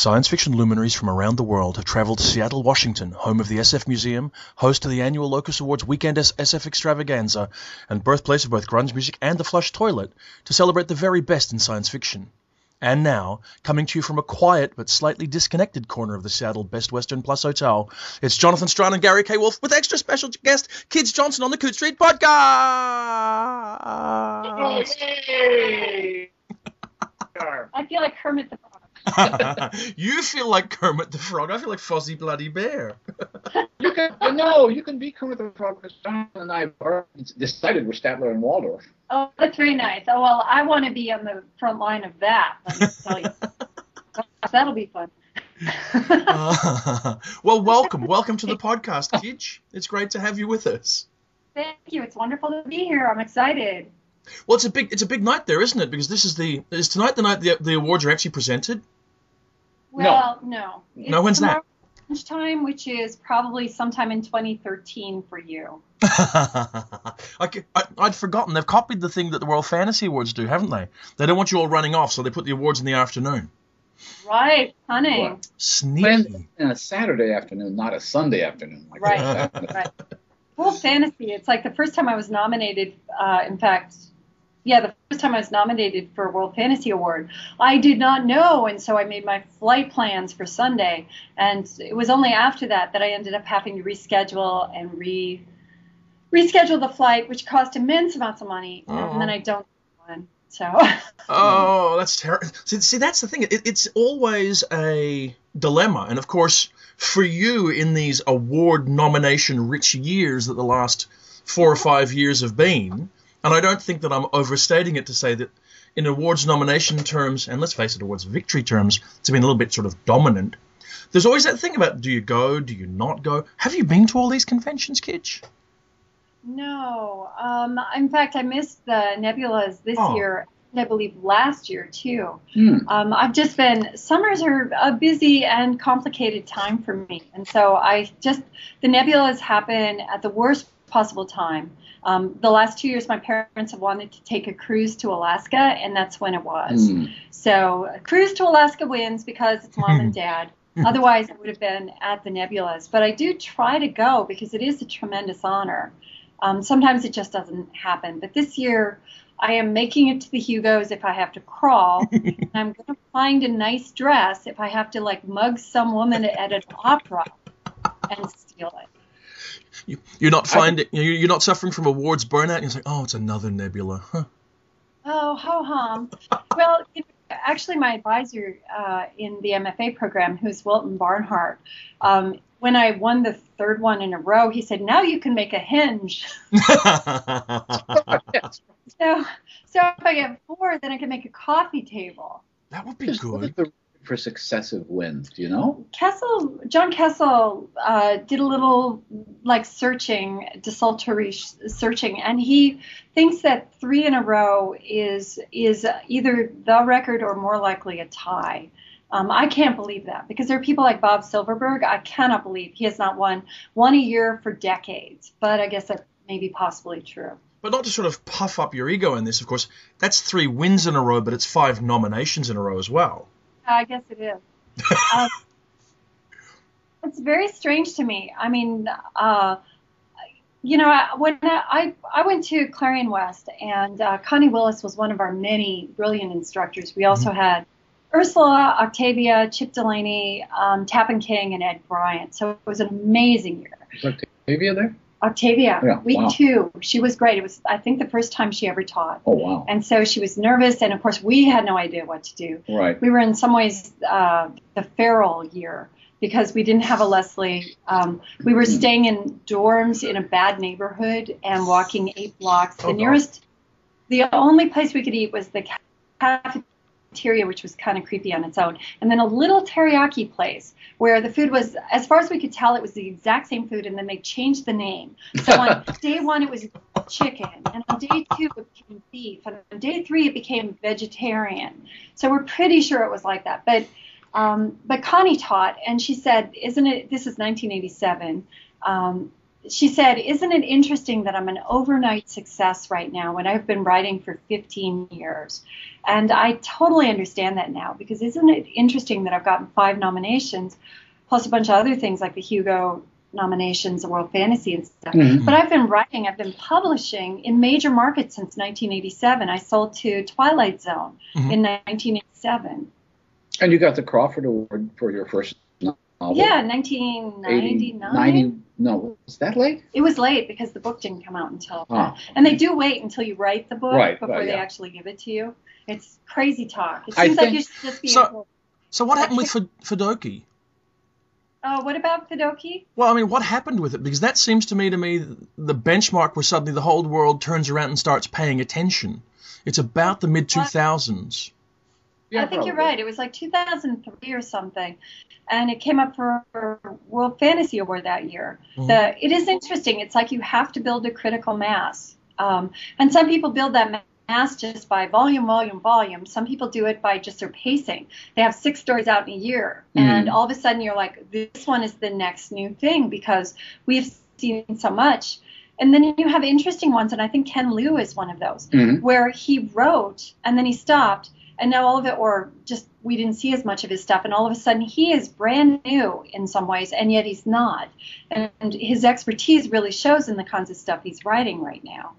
Science fiction luminaries from around the world have traveled to Seattle, Washington, home of the SF Museum, host of the annual Locus Awards Weekend SF Extravaganza, and birthplace of both grunge music and the flush toilet, to celebrate the very best in science fiction. And now, coming to you from a quiet but slightly disconnected corner of the Seattle Best Western Plus Hotel, it's Jonathan Strahan and Gary K. Wolfe with extra special guest Kij Johnson on the Coode Street Podcast. I feel like Kermit the Frog. you feel like Kermit the Frog. I feel like Fozzie Bloody Bear. you can no, you can be Kermit the Frog because Jonathan and I have decided we're Statler and Waldorf. Oh, that's very nice. Oh well, I want to be on the front line of that. Let me tell you, that'll be fun. uh, well, welcome, welcome to the podcast, Kij. It's great to have you with us. Thank you. It's wonderful to be here. I'm excited. Well, it's a big it's a big night there, isn't it? Because this is the is tonight the night the, the awards are actually presented. Well, no. No, no when's that? Time, which is probably sometime in 2013 for you. I, would forgotten. They've copied the thing that the World Fantasy Awards do, haven't they? They don't want you all running off, so they put the awards in the afternoon. Right, honey. Well, Sneaky. And a Saturday afternoon, not a Sunday afternoon. Like right, right. World Fantasy. It's like the first time I was nominated. Uh, in fact, yeah, the first time I was nominated for a World Fantasy Award, I did not know, and so I made my flight plans for Sunday, and it was only after that that I ended up having to reschedule and re reschedule the flight, which cost immense amounts of money, oh. and uh-huh. then I don't one. So. oh, that's terrible. See, see, that's the thing. It, it's always a dilemma, and of course, for you in these award nomination rich years that the last four or five years have been and I don't think that I'm overstating it to say that in awards nomination terms, and let's face it, awards victory terms, it's been a little bit sort of dominant. There's always that thing about do you go, do you not go? Have you been to all these conventions, Kij? No. Um, in fact, I missed the Nebulas this oh. year. I believe last year too. Hmm. Um, I've just been summers are a busy and complicated time for me, and so I just the nebulas happen at the worst possible time. Um, the last two years, my parents have wanted to take a cruise to Alaska, and that's when it was. Mm. So, a cruise to Alaska wins because it's mom and dad. Otherwise, I would have been at the Nebulas. But I do try to go because it is a tremendous honor. Um, sometimes it just doesn't happen. But this year, I am making it to the Hugos if I have to crawl. and I'm going to find a nice dress if I have to like mug some woman at an opera and steal it you're not finding you're not suffering from awards burnout. And you're like, oh, it's another nebula. Huh. Oh, ho hum. well, actually, my advisor uh, in the MFA program, who's Wilton Barnhardt, um, when I won the third one in a row, he said, "Now you can make a hinge." so, so if I get four, then I can make a coffee table. That would be Just good for successive wins? Do you know? Kessel, John Kessel, uh, did a little like searching, desultory searching, and he thinks that three in a row is is either the record or more likely a tie. Um, I can't believe that because there are people like Bob Silverberg. I cannot believe he has not won one a year for decades. But I guess that may be possibly true. But not to sort of puff up your ego in this, of course, that's three wins in a row, but it's five nominations in a row as well. I guess it is. um, it's very strange to me. I mean, uh, you know, when I, I went to Clarion West, and uh, Connie Willis was one of our many brilliant instructors. We also mm-hmm. had Ursula, Octavia, Chip Delany, um, Tappan King, and Ed Bryant. So it was an amazing year. Was Octavia there? Octavia, yeah, week wow. two. She was great. It was, I think, the first time she ever taught. Oh, wow. And so she was nervous, and of course, we had no idea what to do. Right. We were in some ways uh, the feral year because we didn't have a Leslie. Um, we were staying in dorms in a bad neighborhood and walking eight blocks. The oh, nearest, the only place we could eat was the cafeteria cafeteria, which was kind of creepy on its own, and then a little teriyaki place where the food was, as far as we could tell, it was the exact same food, and then they changed the name. So on day one, it was chicken, and on day two, it became beef, and on day three, it became vegetarian. So we're pretty sure it was like that. But um, but Connie taught, and she said, "Isn't it? This is 1987." Um, she said, Isn't it interesting that I'm an overnight success right now when I've been writing for 15 years? And I totally understand that now because isn't it interesting that I've gotten five nominations plus a bunch of other things like the Hugo nominations, the World Fantasy and stuff. Mm-hmm. But I've been writing, I've been publishing in major markets since 1987. I sold to Twilight Zone mm-hmm. in 1987. And you got the Crawford Award for your first novel? Yeah, 1999. no, was that late? It was late because the book didn't come out until. Oh. And they do wait until you write the book right, before right, yeah. they actually give it to you. It's crazy talk. It seems like you should just be. So, so what happened with Fudoki? Uh, what about Fudoki? Well, I mean, what happened with it? Because that seems to me to me the benchmark where suddenly the whole world turns around and starts paying attention. It's about the mid 2000s. Yeah, I think probably. you're right. It was like 2003 or something, and it came up for World Fantasy Award that year. Mm-hmm. The, it is interesting. It's like you have to build a critical mass, um, and some people build that mass just by volume, volume, volume. Some people do it by just their pacing. They have six stories out in a year, mm-hmm. and all of a sudden you're like, this one is the next new thing because we've seen so much. And then you have interesting ones, and I think Ken Liu is one of those, mm-hmm. where he wrote and then he stopped and now all of it or just we didn't see as much of his stuff and all of a sudden he is brand new in some ways and yet he's not and his expertise really shows in the kinds of stuff he's writing right now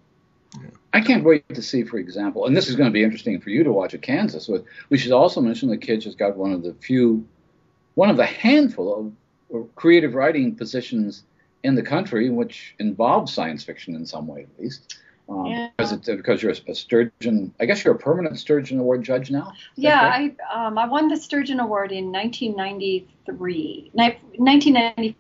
I can't wait to see, for example, and this is going to be interesting for you to watch at Kansas. With we should also mention that Kij has got one of the few, one of the handful of creative writing positions in the country which involves science fiction in some way, at least. Um, yeah. Because, it, because you're a, Sturgeon, I guess you're a permanent Sturgeon Award judge now. Yeah, I um, I won the Sturgeon Award in 1993, 1994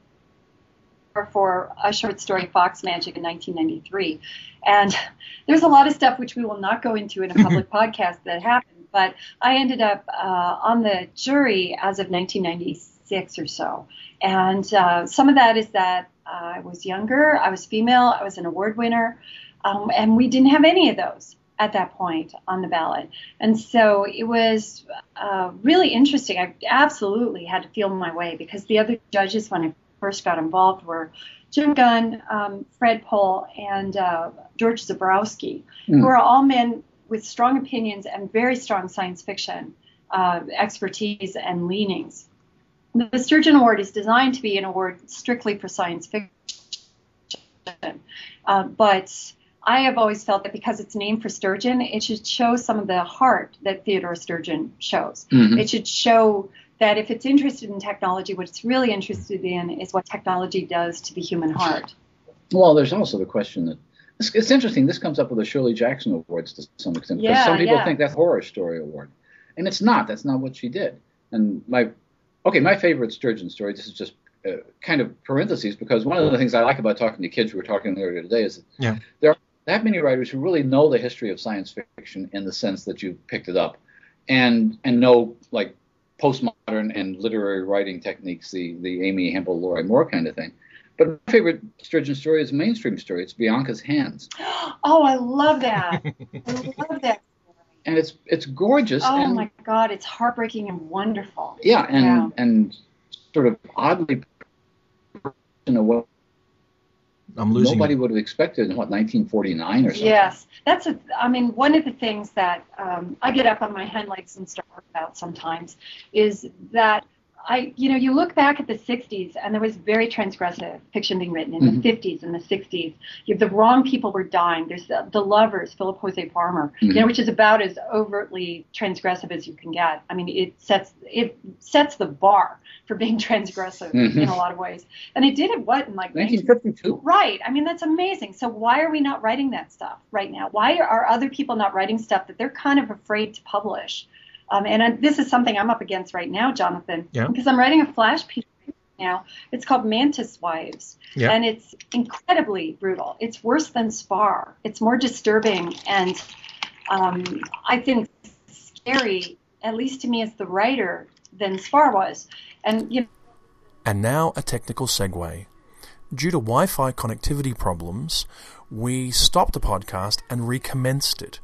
for a short story Fox Magic in 1993, and there's a lot of stuff which we will not go into in a public podcast that happened. But I ended up uh, on the jury as of 1996 or so, and uh, some of that is that I was younger, I was female, I was an award winner. Um, and we didn't have any of those at that point on the ballot. And so it was uh, really interesting. I absolutely had to feel my way because the other judges, when I first got involved, were Jim Gunn, um, Fred Pohl, and uh, George Zebrowski, mm. who are all men with strong opinions and very strong science fiction uh, expertise and leanings. The Sturgeon Award is designed to be an award strictly for science fiction. Uh, but I have always felt that because it's named for Sturgeon, it should show some of the heart that Theodore Sturgeon shows. Mm-hmm. It should show that if it's interested in technology, what it's really interested in is what technology does to the human heart. Well, there's also the question that it's, it's interesting. This comes up with the Shirley Jackson Awards to some extent because yeah, some people yeah. think that's horror story award, and it's not. That's not what she did. And my okay, my favorite Sturgeon story. This is just uh, kind of parentheses because one of the things I like about talking to Kij, we were talking earlier today, is that yeah. there are that many writers who really know the history of science fiction in the sense that you picked it up, and and know like postmodern and literary writing techniques, the the Amy Hempel, Lorrie Moore kind of thing. But my favorite Sturgeon story is a mainstream story. It's Bianca's Hands. Oh, I love that. I love that. And it's it's gorgeous. Oh and, my God, it's heartbreaking and wonderful. Yeah, and yeah. and sort of oddly in a way I'm losing. Nobody would have expected in what 1949 or something. Yes, that's a. I mean, one of the things that um, I get up on my hind legs and start about sometimes is that I, you know, you look back at the 60s and there was very transgressive fiction being written in mm-hmm. the 50s and the 60s. You, have the wrong people were dying. There's the, the Lovers, Philip Jose Farmer, mm-hmm. you know, which is about as overtly transgressive as you can get. I mean, it sets it sets the bar for being transgressive mm-hmm. in a lot of ways. And it did it what in like 1952. Right. I mean, that's amazing. So why are we not writing that stuff right now? Why are other people not writing stuff that they're kind of afraid to publish? Um, and I, this is something I'm up against right now, Jonathan, yeah. because I'm writing a flash piece now. It's called Mantis Wives, yeah. and it's incredibly brutal. It's worse than Spar. It's more disturbing and um, I think scary, at least to me as the writer, than Spar was. And you know, and now a technical segue. Due to Wi-Fi connectivity problems, we stopped the podcast and recommenced it.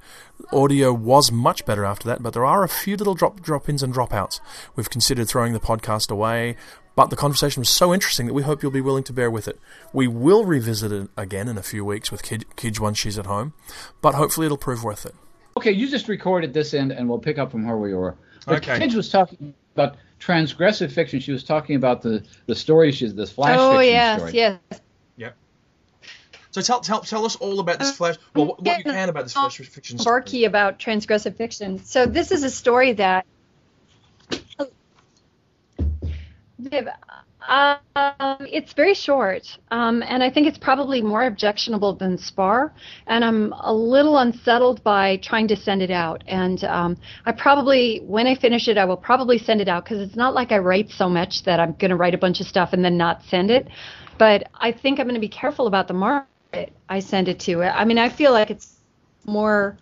Audio was much better after that, but there are a few little drop drop ins and dropouts. We've considered throwing the podcast away, But the conversation was so interesting that we hope you'll be willing to bear with it. We will revisit it again in a few weeks with Kij, once she's at home, but hopefully it'll prove worth it. Okay, you just recorded this end, and we'll pick up from where we were. But okay. Kij was talking about transgressive fiction. She was talking about the the stories, she's this flash oh, fiction yes, story. Oh yes, yes. Yeah. So tell, tell tell us all about this flash. Well, what, what you can about this flash fiction. Story. Barkey about transgressive fiction. So this is a story that. Um, it's very short, um, and I think it's probably more objectionable than Spar. And I'm a little unsettled by trying to send it out. And um, I probably, when I finish it, I will probably send it out because it's not like I write so much that I'm going to write a bunch of stuff and then not send it. But I think I'm going to be careful about the market I send it to. It. I mean, I feel like it's more,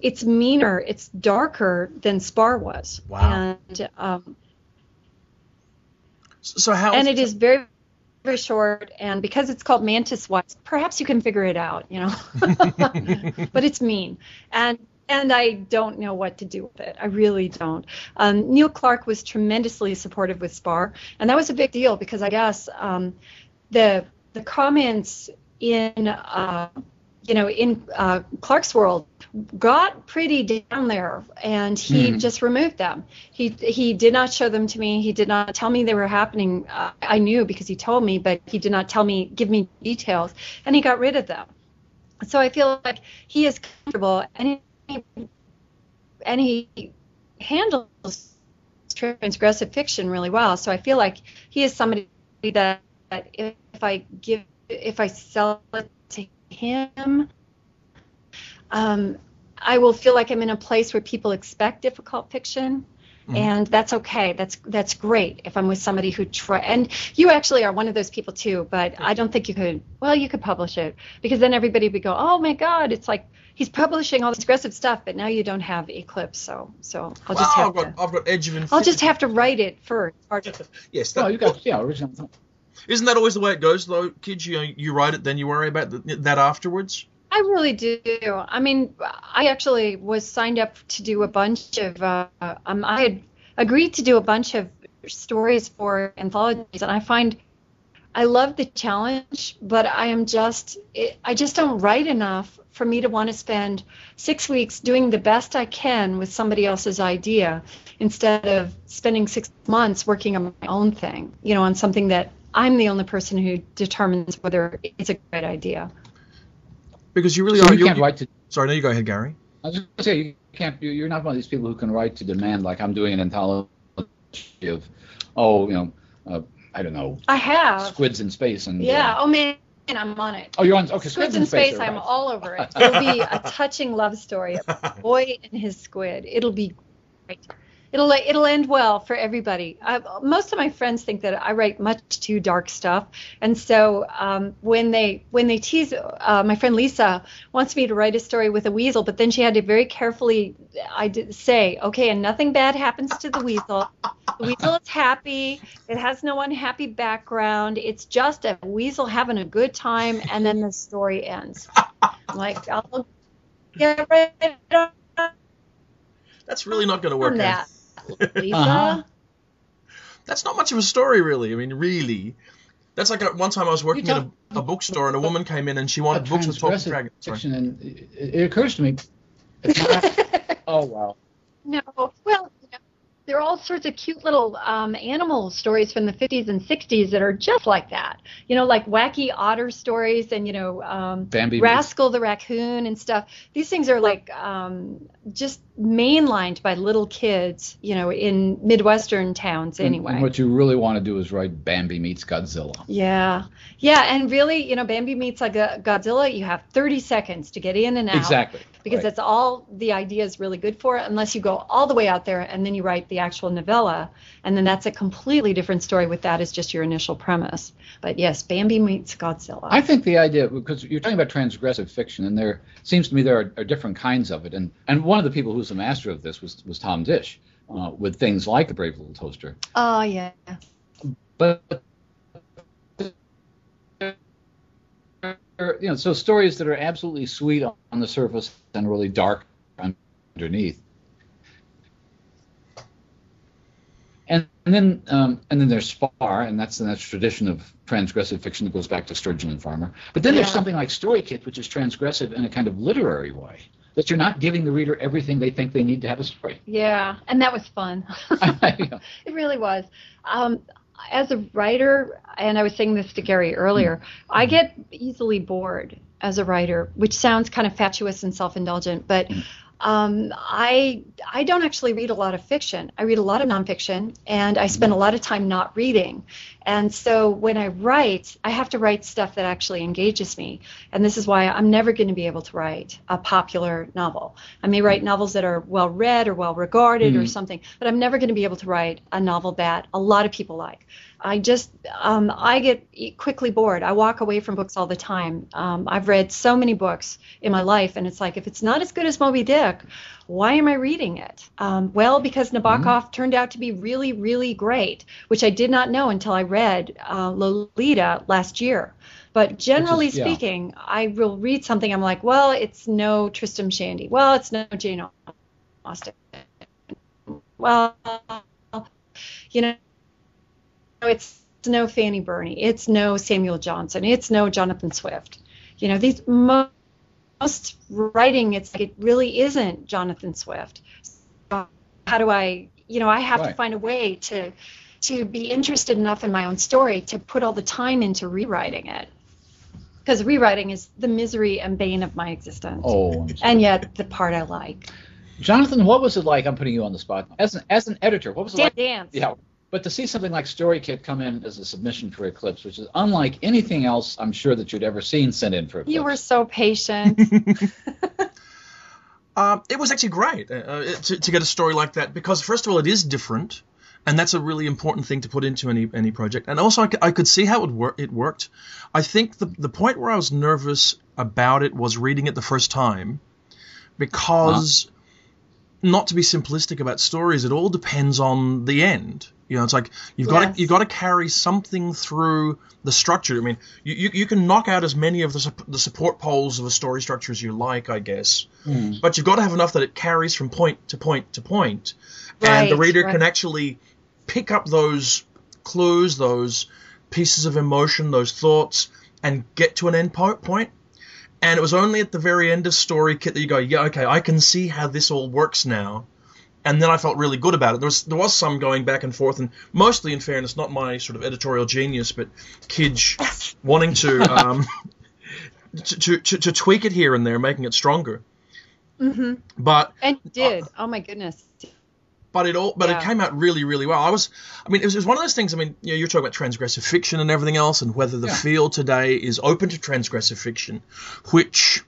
it's meaner, it's darker than Spar was. Wow. And um, so how? And it is very very short, and because it's called Mantis Wives, perhaps you can figure it out, you know. but it's mean, and and I don't know what to do with it. I really don't. Um, Neil Clarke was tremendously supportive with Spar, and that was a big deal because I guess um, the the comments in uh, you know in uh, Clarkesworld got pretty down there and he mm. just removed them. He he did not show them to me. He did not tell me they were happening. Uh, i knew because he told me but he did not tell me give me details and he got rid of them. So i feel like he is comfortable and he and he handles transgressive fiction really well. So i feel like he is somebody that, that if i give if i sell it to him um, I will feel like I'm in a place where people expect difficult fiction. Mm-hmm. And that's okay. That's that's great if I'm with somebody who try. And you actually are one of those people too. But I don't think you could. Well, you could publish it because then everybody would go, "Oh my God!" It's like he's publishing all this aggressive stuff, but now you don't have Eclipse. So so I'll just have I've got, to. I've got Edge of Infinity. I'll just have to write it first. yes. That, oh, you got yeah original. Isn't that always the way it goes, though, Kij? You you write it, then you worry about the, that afterwards. I really do. I mean, I actually was signed up to do a bunch of. Uh, um, I had agreed to do a bunch of stories for anthologies, and I find I love the challenge, but I am just I just don't write enough for me to want to spend six weeks doing the best I can with somebody else's idea instead of spending six months working on my own thing. You know, on something that I'm the only person who determines whether it's a great idea because you really so are. You can't write to. Sorry, no, you go ahead, Gary. I was going to say you can't. You're not one of these people who can write to demand like I'm doing an anthology of, oh, you know, uh, I don't know. I have squids in space and. Yeah. Uh, oh man. I'm on it. Oh, you're on. Okay, Squids, squids in Space. space I'm right. all over it. It'll be a touching love story of a boy and his squid. It'll be great it'll it'll end well for everybody. I, most of my friends think that I write much too dark stuff, and so um, when they when they tease, uh, my friend Lisa wants me to write a story with a weasel, but then she had to very carefully I did say, okay, and nothing bad happens to the weasel. The weasel is happy. It has no unhappy background. It's just a weasel having a good time, and then the story ends. I'm like, I'll get right. That's really not going to work. That. Lisa. Uh-huh. That's not much of a story, really. I mean, really. That's like a, one time I was working in a, a, bookstore and a woman came in and she wanted books with talking dragons. Fiction, and it, it occurs to me. Not, oh wow. No, well, there are all sorts of cute little um, animal stories from the 50s and 60s that are just like that. You know, like wacky otter stories and, you know, um, Bambi Rascal the raccoon and stuff. These things are like um, just mainlined by little kids, you know, in Midwestern towns anyway. And, and what you really want to do is write Bambi meets Godzilla. Yeah. Yeah. And really, you know, Bambi meets like a Godzilla, you have 30 seconds to get in and out. Exactly. Because right. that's all the idea is really good for, unless you go all the way out there and then you write the actual novella, and then that's a completely different story. With that is just your initial premise. But yes, Bambi meets Godzilla. I think the idea because you're talking about transgressive fiction, and there seems to me there are, are different kinds of it, and and one of the people who's the master of this was was Tom Disch uh, with things like the Brave Little Toaster. Oh yeah. But you know, so stories that are absolutely sweet on the surface and really dark underneath. And, and then um, and then there's Spar, and that's that's tradition of transgressive fiction that goes back to Sturgeon and Farmer. But then yeah. there's something like Story Kit, which is transgressive in a kind of literary way. That you're not giving the reader everything they think they need to have a story. Yeah, and that was fun. it really was. Um, as a writer, and I was saying this to Gary earlier. I get easily bored as a writer, which sounds kind of fatuous and self-indulgent, but mm-hmm. Um, I I don't actually read a lot of fiction. I read a lot of nonfiction, and I spend a lot of time not reading. And so when I write, I have to write stuff that actually engages me. And this is why I'm never going to be able to write a popular novel. I may write novels that are well read or well regarded mm-hmm. or something, but I'm never going to be able to write a novel that a lot of people like. I just um, I get quickly bored. I walk away from books all the time. Um, I've read so many books in my life, and it's like if it's not as good as Moby Dick, why am I reading it? Um, well, because Nabokov mm-hmm. turned out to be really, really great, which I did not know until I read uh, Lolita last year. But generally is, yeah. speaking, I will read something. I'm like, well, it's no Tristram Shandy. Well, it's no Jane Austen. Well, you know it's no Fanny Burney. It's no Samuel Johnson. It's no Jonathan Swift. You know, these most, most writing, it's like it really isn't Jonathan Swift. So how do I, you know, I have right. to find a way to to be interested enough in my own story to put all the time into rewriting it. Because rewriting is the misery and bane of my existence. Oh, and yet the part I like. Jonathan, what was it like? I'm putting you on the spot as an as an editor. What was it dance, like? Dance. Yeah. But to see something like Story Kit come in as a submission for Eclipse, which is unlike anything else I'm sure that you'd ever seen sent in for Eclipse. You were so patient. um, it was actually great uh, uh, to, to, get a story like that because, first of all, it is different. And that's a really important thing to put into any any project. And also, I, I could see how it, wor- it worked. I think the, the point where I was nervous about it was reading it the first time because, huh? not to be simplistic about stories, it all depends on the end you know, it's like you've got yes. to you've got to carry something through the structure. I mean, you, you, you can knock out as many of the, the support poles of a story structure as you like, I guess, mm. but you've got to have enough that it carries from point to point to point, right, and the reader right. can actually pick up those clues, those pieces of emotion, those thoughts, and get to an end point. And it was only at the very end of Story Kit that you go, yeah, okay, I can see how this all works now and then I felt really good about it. There was there was some going back and forth, and mostly, in fairness, not my sort of editorial genius, but Kij wanting to, um, to, to, to tweak it here and there, making it stronger. Mm-hmm. But and did uh, oh my goodness. But it all, but yeah. it came out really, really well. I was, I mean, it was, it was, one of those things. I mean, you know, you're talking about transgressive fiction and everything else, and whether the yeah. field today is open to transgressive fiction, which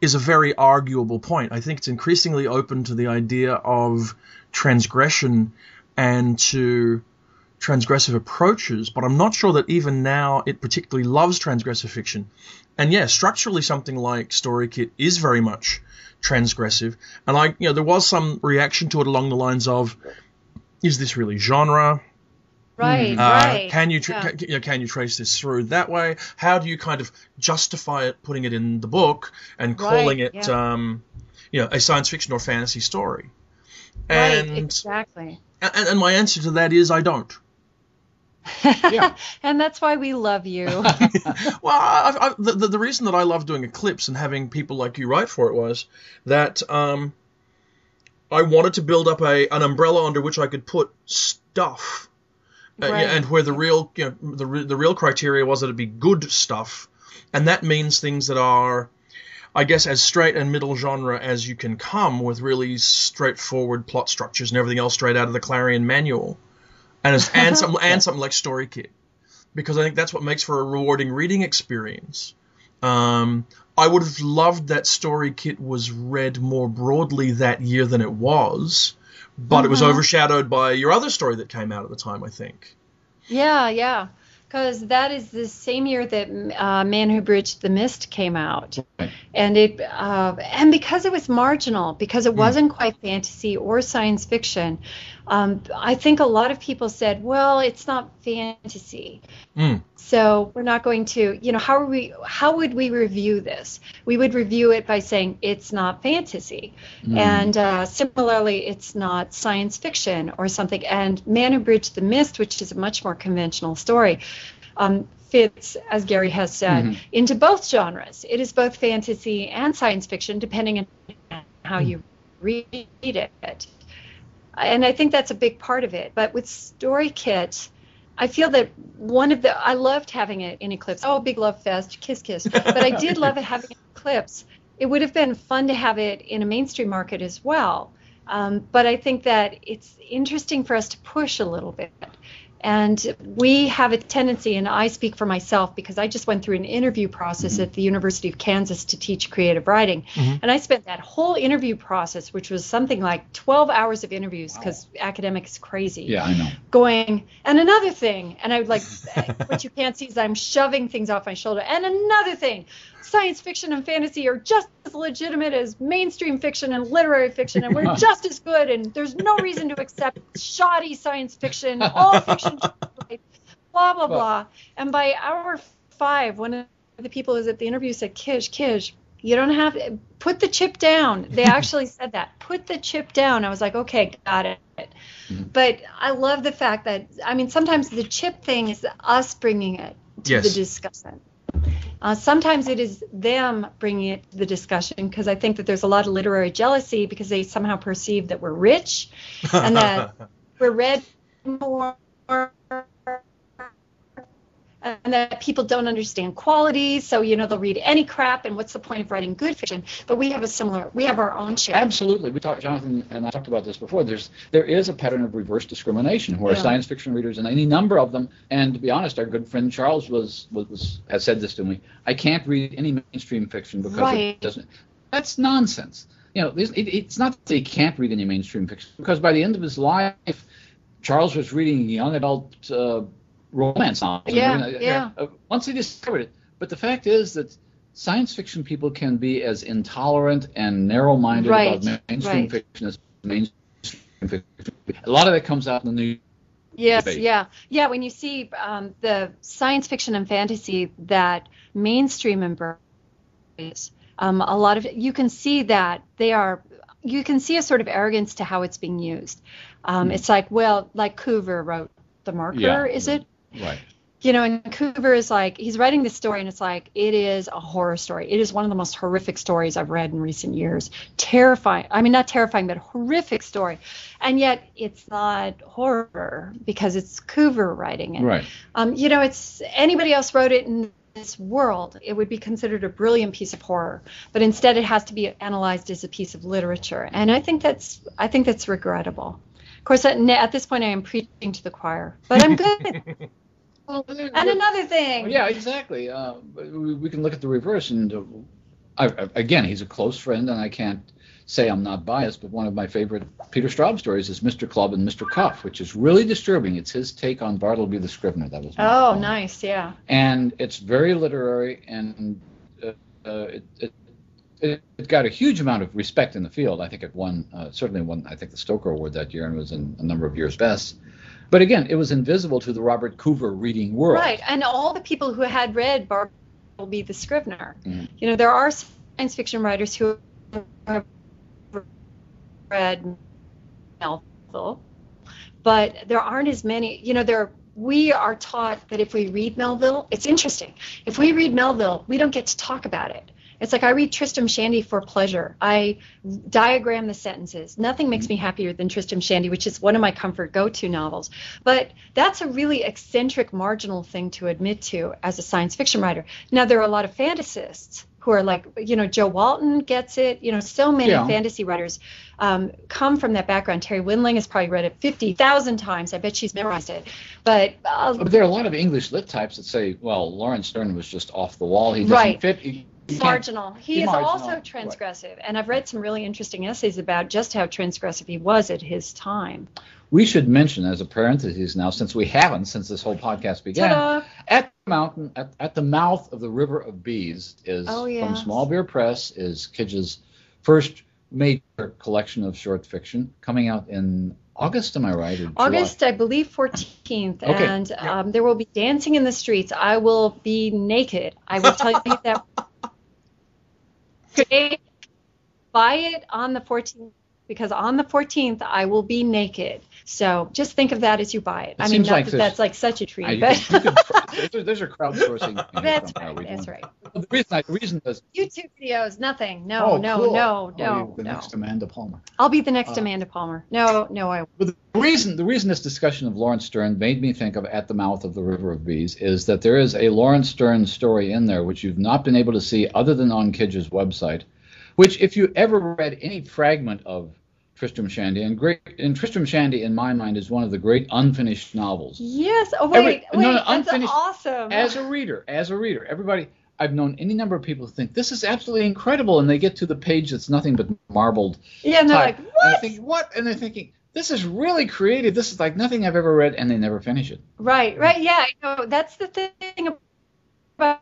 is a very arguable point. I think it's increasingly open to the idea of transgression and to transgressive approaches, but I'm not sure that even now it particularly loves transgressive fiction. And yeah, structurally something like Story Kit is very much transgressive. And I, you know, there was some reaction to it along the lines of, is this really genre? Right, uh, right. Can you, tra- yeah. can, you know, can you trace this through that way? How do you kind of justify it, putting it in the book and calling right, it, yeah. um, you know, a science fiction or fantasy story? And, right, exactly. And, and my answer to that is I don't. yeah. and that's why we love you. well, I, I, the, the reason that I love doing Eclipse and having people like you write for it was that um, I wanted to build up a an umbrella under which I could put stuff uh, right. and where the real you know, the the real criteria was that it be good stuff, and that means things that are, I guess, as straight and middle genre as you can come with really straightforward plot structures and everything else straight out of the Clarion manual, and as, and some and something like Story Kit, because I think that's what makes for a rewarding reading experience. Um, I would have loved that Story Kit was read more broadly that year than it was but mm-hmm. it was mm-hmm. overshadowed by your other story that came out at the time, I think. Yeah, yeah, because that is the same year that uh, Man Who Bridged the Mist came out, right. and it uh, and because it was marginal, because it mm. wasn't quite fantasy or science fiction, Um, I think a lot of people said, well, it's not fantasy. Mm. So we're not going to, you know, how are we, how would we review this? We would review it by saying it's not fantasy. Mm. And uh, similarly, it's not science fiction or something. And Man Who Bridged the Mist, which is a much more conventional story, um, fits, as Gary has said, mm-hmm. into both genres. It is both fantasy and science fiction, depending on how you read it. And I think that's a big part of it. But with Story Kit, I feel that one of the I loved having it in Eclipse. Oh, big love fest, kiss kiss. But I did love it having it Eclipse. It would have been fun to have it in a mainstream market as well. Um, but I think that it's interesting for us to push a little bit. And we have a tendency, and I speak for myself because I just went through an interview process mm-hmm. at the University of Kansas to teach creative writing. Mm-hmm. And I spent that whole interview process, which was something like 12 hours of interviews because wow. academic is crazy. Yeah, I know. Going, and another thing. And I would like, what you can't see is I'm shoving things off my shoulder. And another thing science fiction and fantasy are just as legitimate as mainstream fiction and literary fiction, and we're just as good. And there's no reason to accept shoddy science fiction. All fiction, blah blah blah. And by hour five, one of the people who was at the interview said, "Kij, Kij, you don't have to put the chip down." They actually said that. Put the chip down. I was like, "Okay, got it." Mm-hmm. But I love the fact that I mean, sometimes the chip thing is us bringing it to yes. the discussion. Uh, sometimes it is them bringing it to the discussion because I think that there's a lot of literary jealousy because they somehow perceive that we're rich and that we're read more and that people don't understand quality. So, you know, they'll read any crap, and what's the point of writing good fiction? But we have a similar, we have our own share. Absolutely. We talked, Jonathan and I talked about this before. There's, there is a pattern of reverse discrimination where yeah. science fiction readers, and any number of them, and to be honest, our good friend Charles was, was, was has said this to me. I can't read any mainstream fiction because right. it doesn't. That's nonsense. You know, it, it's not that he can't read any mainstream fiction because by the end of his life, Charles was reading young adult uh, romance novels. Yeah, yeah. Uh, once they discovered it, but the fact is that science fiction people can be as intolerant and narrow-minded right, about mainstream right. fiction as mainstream fiction. A lot of that comes out in the news. Yes, debate. yeah, yeah. When you see um, the science fiction and fantasy that mainstream embrace, um, a lot of you can see that they are. You can see a sort of arrogance to how it's being used. Um, mm. It's like, well, like Coover wrote the marker, yeah. is it? Right. You know, and Coover is like, he's writing this story, and it's like, it is a horror story. It is one of the most horrific stories I've read in recent years. Terrifying. I mean, not terrifying, but horrific story. And yet, it's not horror because it's Coover writing it. Right. Um, you know, it's anybody else wrote it in this world, it would be considered a brilliant piece of horror. But instead, it has to be analyzed as a piece of literature, and I think that's I think that's regrettable. Of course, at, at this point, I am preaching to the choir, but I'm good. well, and another thing. Yeah, exactly. Uh, we, we, can look at the reverse, and uh, I, again, he's a close friend, and I can't say I'm not biased, but one of my favorite Peter Straub stories is Mr. Clubb and Mr. Cuff, which is really disturbing. It's his take on Bartleby the Scrivener. That was oh, nice, yeah. And it's very literary, and uh, uh, it, it it, it, got a huge amount of respect in the field. I think it won, uh, certainly won, I think, the Stoker Award that year and was in a number of years best. But again, it was invisible to the Robert Coover reading world. Right, and all the people who had read Bartleby the Scrivener. Mm-hmm. You know, there are science fiction writers who have read Melville, but there aren't as many. You know, there we are taught that if we read Melville, it's interesting. If we read Melville, we don't get to talk about it. It's like I read Tristram Shandy for pleasure. I diagram the sentences. Nothing makes me happier than Tristram Shandy, which is one of my comfort go-to novels. But that's a really eccentric, marginal thing to admit to as a science fiction writer. Now there are a lot of fantasists who are like, you know, Jo Walton gets it. You know, so many yeah. fantasy writers um, come from that background. Terri Windling has probably read it 50,000 times. I bet she's memorized it. But, uh, but there are a lot of English lit types that say, well, Laurence Sterne was just off the wall. He doesn't right. fit. He, marginal. He is marginal. also transgressive, right. and I've read some really interesting essays about just how transgressive he was at his time. We should mention, as a parenthesis now, since we haven't since this whole podcast began, Ta-da! at the mountain, at, at, the mouth of the River of Bees, is oh, yes. from Small Beer Press, is Kij's first major collection of short fiction, coming out in August, am I right? August, I believe, 14th. Okay. And um, there will be dancing in the streets. I will be naked. I will tell you that. Buy it on the 14th because on the 14th I will be naked. So just think of that as you buy it. it I mean, like that that's like such a treat. I, but could, those, are crowdsourcing. that's right. That's right. the reason, I, the reason is YouTube videos, nothing. No, oh, no, cool. no, no, the no. next Amanda Palmer. I'll be the next uh, Amanda Palmer. No, no, I. But the reason, the reason this discussion of Laurence Sterne made me think of At the Mouth of the River of Bees is that there is a Laurence Sterne story in there which you've not been able to see other than on Kij's website. Which, if you ever read any fragment of Tristram Shandy, and great and Tristram Shandy, in my mind, is one of the great unfinished novels. Yes. Oh wait, Every, wait, no, no, unfinished, that's awesome. As a reader, as a reader, everybody. I've known any number of people who think this is absolutely incredible, and they get to the page that's nothing but marbled. Yeah, and they're type, like, what? And think, what? And they're thinking, this is really creative. This is like nothing I've ever read, and they never finish it. Right, right, yeah. I know. That's the thing about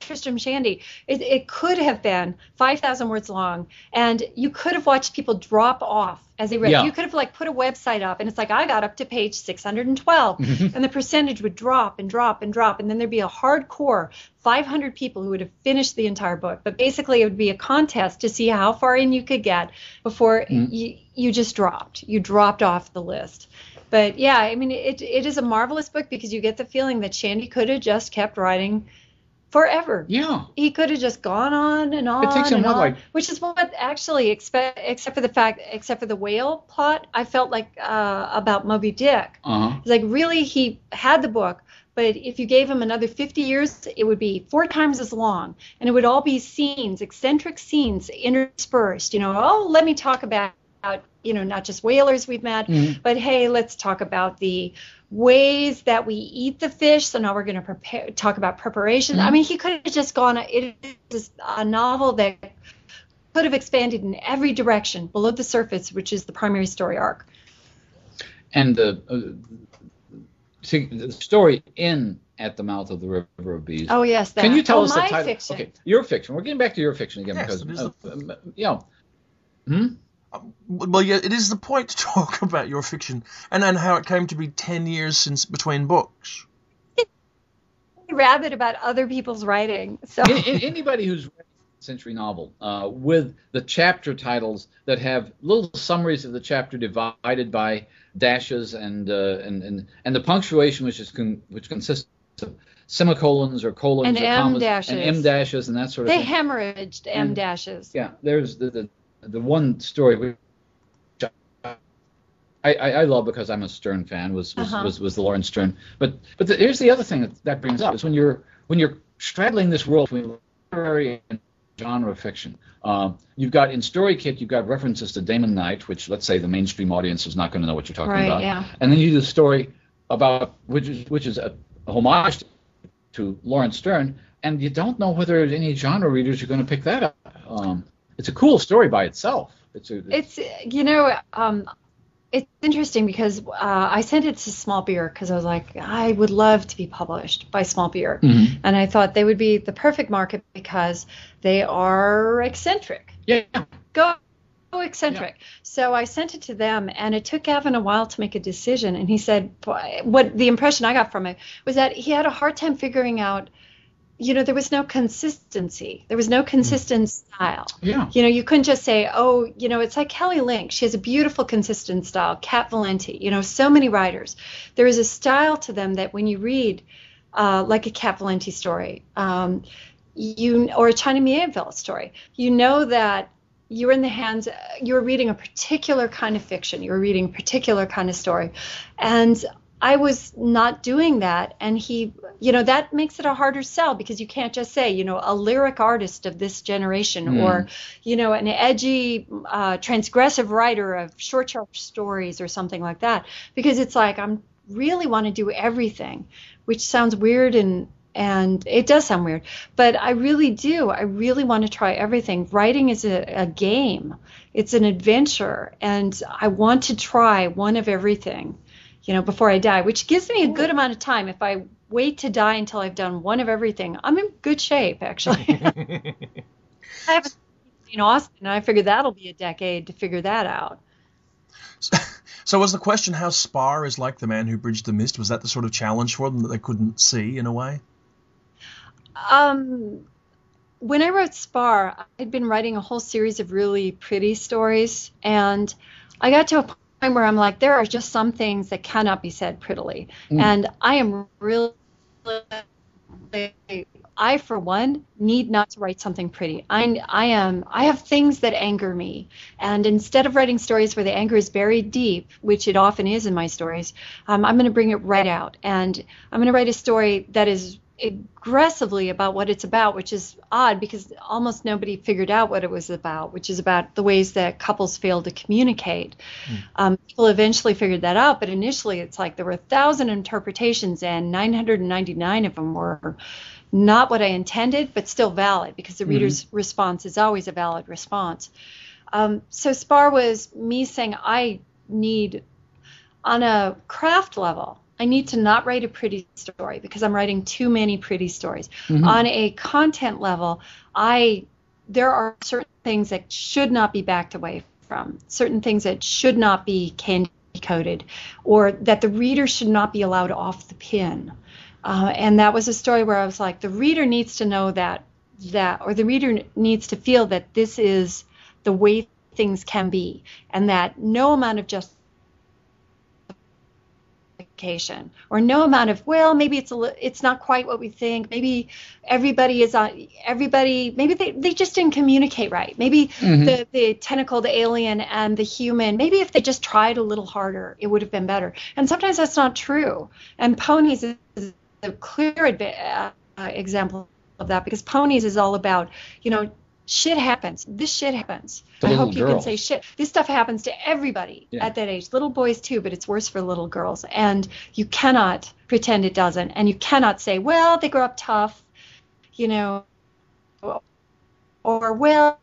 Tristram Shandy. It, it could have been 5,000 words long, and you could have watched people drop off as they read. Yeah. You could have like put a website up, and it's like I got up to page 612, mm-hmm. and the percentage would drop and drop and drop, and then there'd be a hardcore 500 people who would have finished the entire book. But basically, it would be a contest to see how far in you could get before mm-hmm. you, you just dropped. You dropped off the list but yeah, I mean, it, it is a marvelous book because you get the feeling that Shandy could have just kept writing forever. Yeah. He could have just gone on and on. It takes him what, like, which is what actually, except except for the fact, except for the whale plot, I felt like uh, about Moby Dick. Uh-huh. It's like really he had the book, but if you gave him another 50 years, it would be four times as long, and it would all be scenes, eccentric scenes interspersed. You know, oh, let me talk about you know not just whalers we've met, mm-hmm. but hey, let's talk about the ways that we eat the fish. So now we're going to prepare, talk about preparation. Mm-hmm. I mean, he could have just gone. It is a novel that could have expanded in every direction below the surface, which is the primary story arc. And the, uh, see, the story in at the mouth of the river of bees. Oh yes, that. Can you tell oh, us the title? Fiction. Okay, your fiction. We're getting back to your fiction again yes, because uh, the... uh, you know. Hmm? Well, yeah, it is the point to talk about your fiction and then how it came to be ten years since between books. Rabbit about other people's writing. So anybody who's read a century novel uh, with the chapter titles that have little summaries of the chapter divided by dashes and uh, and, and and the punctuation which is con- which consists of semicolons or colons and or M commas dashes. and em dashes and that sort of they thing. They hemorrhaged M and, dashes. Yeah, there's the, the the one story which I, I, I, love because I'm a Sterne fan was was, uh-huh. was, was, the Laurence Sterne. But but the, here's the other thing that, that brings up is when you're when you're straddling this world between literary and genre fiction. Uh, you've got in Story Kit, you've got references to Damon Knight, which let's say the mainstream audience is not going to know what you're talking right, about. Yeah. And then you do the story about which is which is a, a homage to Laurence Sterne, and you don't know whether any genre readers are going to pick that up. Um, it's a cool story by itself. It's a, it's, it's you know um, it's interesting because uh, I sent it to Small Beer because I was like I would love to be published by Small Beer, mm-hmm. and I thought they would be the perfect market because they are eccentric. Yeah. Go eccentric. Yeah. So I sent it to them, and it took Gavin a while to make a decision. And he said, what the impression I got from it was that he had a hard time figuring out you know, there was no consistency. There was no consistent style. Yeah. You know, you couldn't just say, oh, you know, it's like Kelly Link. She has a beautiful, consistent style. Cat Valente. You know, so many writers. There is a style to them that when you read, uh, like a Cat Valente story, um, you or a China Miéville story, you know that you're in the hands. You're reading a particular kind of fiction. You're reading a particular kind of story, and I was not doing that. And he, you know, that makes it a harder sell because you can't just say, you know, a lyric artist of this generation mm. or, you know, an edgy, uh, transgressive writer of short, short stories or something like that. Because it's like, I'm really want to do everything, which sounds weird and, and it does sound weird, but I really do. I really want to try everything. Writing is a, a game, it's an adventure, and I want to try one of everything you know, before I die, which gives me a good amount of time. If I wait to die until I've done one of everything, I'm in good shape, actually. I haven't seen Austin, and I figured that'll be a decade to figure that out. So, So was the question how Spar is like the man who bridged the mist? Was that the sort of challenge for them that they couldn't see in a way? Um, when I wrote Spar, I'd been writing a whole series of really pretty stories, and I got to a where I'm like, there are just some things that cannot be said prettily, mm. and I am really I, for one, need not to write something pretty. I, I am. I have things that anger me, and instead of writing stories where the anger is buried deep, which it often is in my stories, um, I'm going to bring it right out, and I'm going to write a story that is aggressively about what it's about, which is odd because almost nobody figured out what it was about, which is about the ways that couples fail to communicate. Mm. Um, people eventually figured that out, but initially it's like there were a thousand interpretations and 999 of them were not what I intended, but still valid because the mm-hmm. reader's response is always a valid response. Um, so Spar was me saying I need on a craft level I need to not write a pretty story because I'm writing too many pretty stories. Mm-hmm. On a content level, I there are certain things that should not be backed away from, certain things that should not be candy coded, or that the reader should not be allowed off the pin. Uh, and that was a story where I was like, the reader needs to know that that, or the reader needs to feel that this is the way things can be, and that no amount of just or no amount of well maybe it's a it's not quite what we think. Maybe everybody is on everybody maybe they, they just didn't communicate right. Maybe mm-hmm. the the tentacled alien and the human maybe if they just tried a little harder it would have been better. And sometimes that's not true. And ponies is a clear uh, example of that because ponies is all about you know shit happens. This shit happens. I hope you can say shit. This stuff happens to everybody yeah. at that age, little boys too, but it's worse for little girls. And you cannot pretend it doesn't. And you cannot say, well, they grow up tough, you know, or well,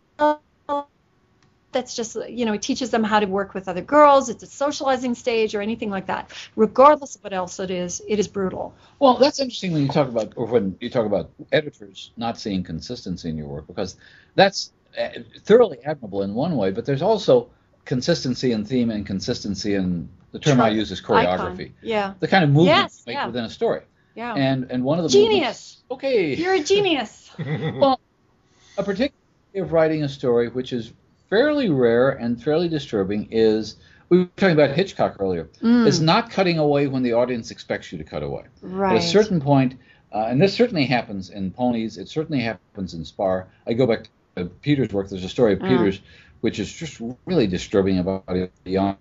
that's just you know it teaches them how to work with other girls. It's a socializing stage or anything like that. Regardless of what else it is it is brutal. Well that's interesting when you talk about or when you talk about editors not seeing consistency in your work because that's uh, thoroughly admirable in one way but there's also consistency in theme and consistency in the term i use is choreography. Icon. yeah. The kind of movement yes, you make yeah. within a story. Yeah. And and one of the genius. okay. You're a genius. Well a particular way of writing a story which is fairly rare and fairly disturbing is we were talking about Hitchcock earlier. Mm. Is not cutting away when the audience expects you to cut away. Right. At a certain point, uh, and this certainly happens in Ponies. It certainly happens in Spar. I go back to Peter's work. There's a story of uh. Peter's, which is just really disturbing about a young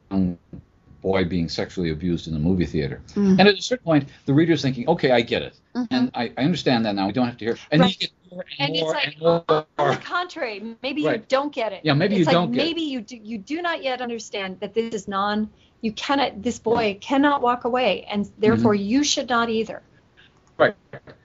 boy being sexually abused in a movie theater. Mm. And at a certain point, the reader's thinking, okay, I get it. Mm-hmm. And I, I, understand that now. We don't have to hear. And right. you get more and, and more it's like, and more. On the contrary, maybe right. you don't get it. Yeah, maybe it's you like don't maybe you do, you do not yet understand that this is non. You cannot. This boy cannot walk away, and therefore mm-hmm. you should not either. Right.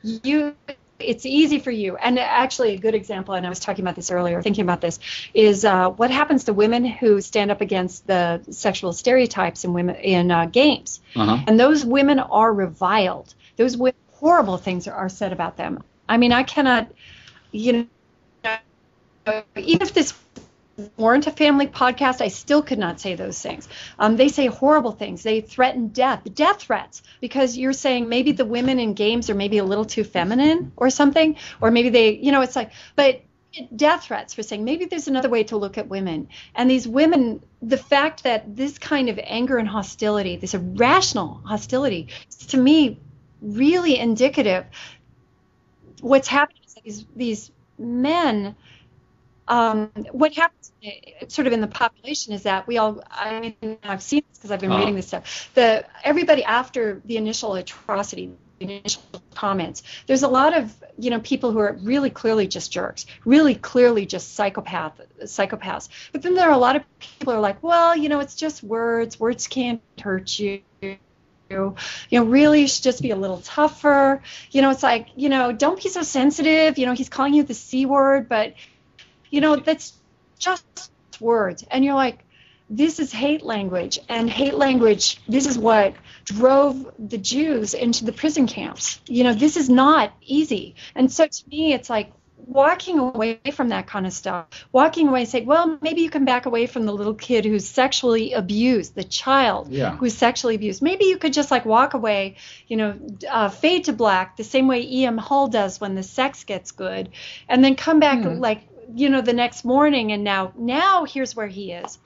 You it's easy for you. And actually, a good example, and I was talking about this earlier, thinking about this, is uh, what happens to women who stand up against the sexual stereotypes in women in uh, games. Uh-huh. And those women are reviled. Those women, horrible things are, are said about them. I mean, I cannot, you know, even if this weren't a family podcast, I still could not say those things. Um, they say horrible things. They threaten death, death threats, because you're saying maybe the women in games are maybe a little too feminine or something, or maybe they, you know, it's like, but death threats for saying maybe there's another way to look at women. And these women, the fact that this kind of anger and hostility, this irrational hostility, is to me really indicative. What's happening is these these men um, what happens sort of in the population is that we all i mean i've seen this because i've been reading this stuff. The everybody after the initial atrocity the initial comments there's a lot of you know people who are really clearly just jerks really clearly just psychopath psychopaths. But then there are a lot of people who are like well you know it's just words. Words can't hurt you. You know really you should just be a little tougher. You know it's like you know don't be so sensitive. You know he's calling you the c word but you know, that's just words. And you're like, this is hate language. And hate language, this is what drove the Jews into the prison camps. You know, this is not easy. And so to me, it's like, walking away from that kind of stuff, walking away, and say, well, maybe you can back away from the little kid who's sexually abused, the child yeah. who's sexually abused. Maybe you could just like walk away, you know, uh, fade to black the same way E.M. Hall does when the sex gets good, and then come back mm. like, you know, the next morning and now, now here's where he is.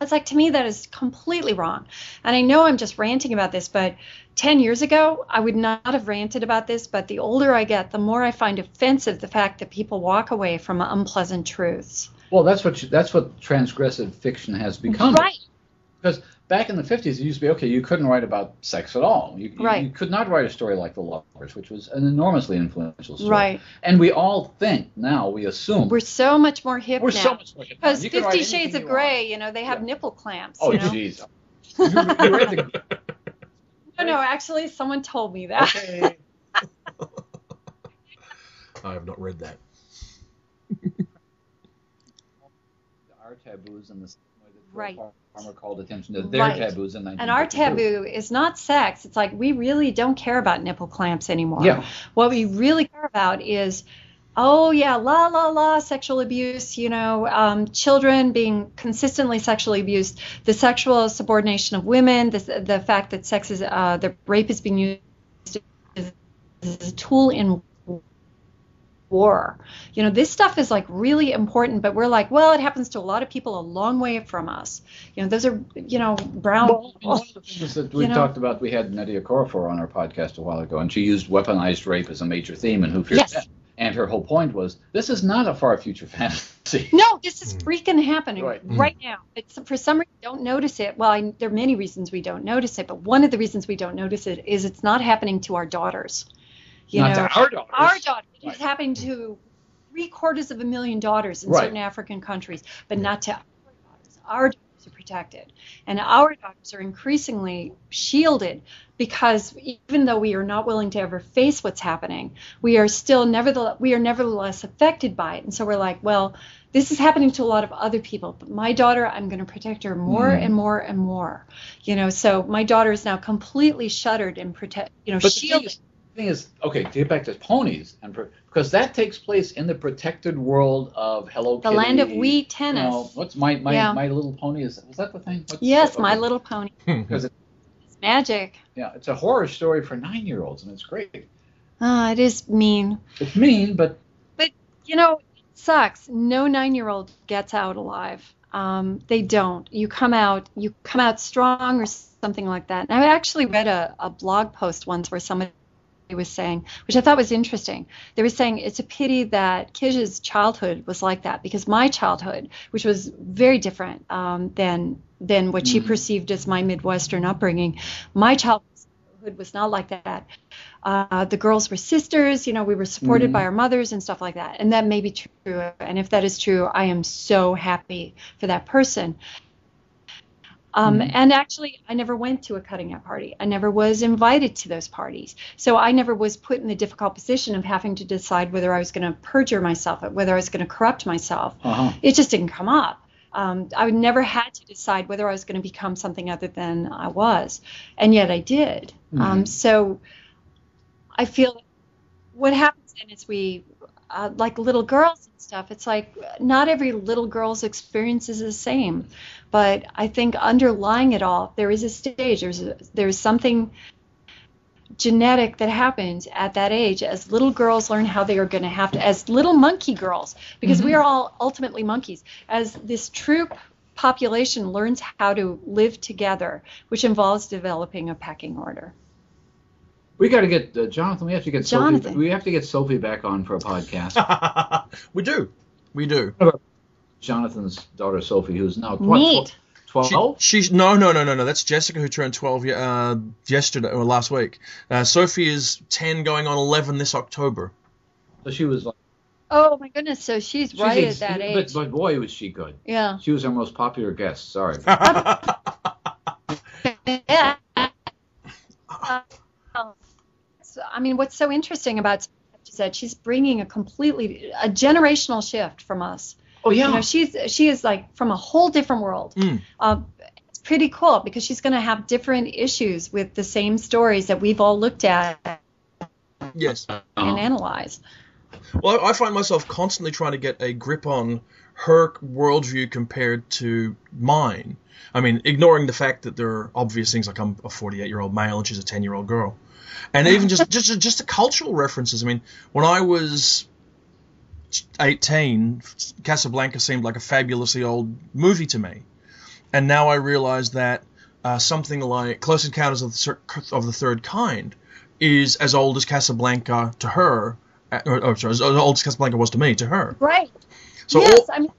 It's like to me that is completely wrong. And I know I'm just ranting about this, but 10 years ago, I would not have ranted about this, but the older I get, the more I find offensive the fact that people walk away from unpleasant truths. Well, that's what you, that's what transgressive fiction has become. Right. Because back in the 50s, it used to be okay, you couldn't write about sex at all. You, right. you, you could not write a story like The Lovers, which was an enormously influential story. Right. And we all think now, we assume. We're so much more hip we're now. so much more hip Because Fifty Shades of Grey, you know, they have yeah. nipple clamps. Oh, jeez. You, know? you, you read the, no, no, actually, someone told me that. Okay. I have not read that. our taboos and the right. Farmer called attention to their right. taboos in And our taboo is not sex. It's like we really don't care about nipple clamps anymore. Yeah. What we really care about is oh yeah la la la sexual abuse you know um, children being consistently sexually abused the sexual subordination of women the, the fact that sex is uh, the rape is being used as a tool in war you know this stuff is like really important but we're like well it happens to a lot of people a long way from us you know those are you know brown well, one of the things that we talked about we had Nnedi Okorafor on our podcast a while ago and she used weaponized rape as a major theme and who fears yes. that and her whole point was this is not a far future fantasy. No, this is freaking happening right, mm-hmm. right now. It's for some reason we don't notice it. Well, I, there are many reasons we don't notice it, but one of the reasons we don't notice it is it's not happening to our daughters. You not know, to our daughters. Our daughters. Right. It's happening to three quarters of a million daughters in right. certain African countries, but not to our daughters. Our daughters are protected, and our daughters are increasingly shielded because even though we are not willing to ever face what's happening, we are still nevertheless we are nevertheless affected by it. And so we're like, well, this is happening to a lot of other people, but my daughter, I'm going to protect her more mm. and more and more. You know, so my daughter is now completely shuttered and protect, you know, but shielded. The thing is, okay, to get back to ponies, and because that takes place in the protected world of Hello the Kitty. The land of wee tennis. You know, what's my my, yeah. my little pony? Is was that the thing? What's yes, the, My Little Pony. Because it, it's magic. Yeah, it's a horror story for nine year olds, and it's great. Ah, it is mean. It's mean, but but you know, it sucks. No nine year old gets out alive. Um, they don't. You come out, you come out strong or something like that. And I actually read a, a blog post once where somebody was saying, which I thought was interesting. They were saying it's a pity that Kij's childhood was like that because my childhood, which was very different um, than than what she Mhm. perceived as my Midwestern upbringing, my childhood was not like that. Uh, the girls were sisters, you know, we were supported Mhm. by our mothers and stuff like that. And that may be true. And if that is true, I am so happy for that person. Um, Mhm. And actually, I never went to a cutting out party. I never was invited to those parties. So I never was put in the difficult position of having to decide whether I was going to perjure myself, or whether I was going to corrupt myself. uh-huh. It just didn't come up. Um, I would never had to decide whether I was going to become something other than I was, and yet I did. Um, Mhm. so I feel what happens then is we, uh, like little girls and stuff. It's like not every little girl's experience is the same, but I think underlying it all, there is a stage. There's a, there's something genetic that happens at that age as little girls learn how they are going to have to as little monkey girls because we Mhm. are all ultimately monkeys as this troop population learns how to live together which involves developing a pecking order We got to get uh, Jonathan. We have to get Jonathan. Sophie. We have to get Sophie back on for a podcast. we do. We do. Jonathan's daughter Sophie, who's now neat twelve. She, she's no, no, no, no, no. That's Jessica who turned 12 uh, yesterday or last week. Uh, Sophie is 10, going on 11 this October. So she was like, oh my goodness so she's, she's right ex- at that but, age but boy, was she good. yeah She was our most popular guest. Sorry. yeah. I mean, what's so interesting about is that she's bringing a completely a generational shift from us. Oh yeah. You know, she's she is like from a whole different world. Mm. Uh, it's pretty cool because she's going to have different issues with the same stories that we've all looked at yes. and Uh-huh. analyzed. Well, I find myself constantly trying to get a grip on her worldview compared to mine. I mean, ignoring the fact that there are obvious things like I'm a 48 year old male and she's a 10 year old girl, and even just just just the cultural references. I mean, when I was 18, Casablanca seemed like a fabulously old movie to me, and now I realize that uh, something like Close Encounters of the, of the Third Kind is as old as Casablanca to her, or, or sorry, as old as Casablanca was to me to her. Right. So yes, all, I mean,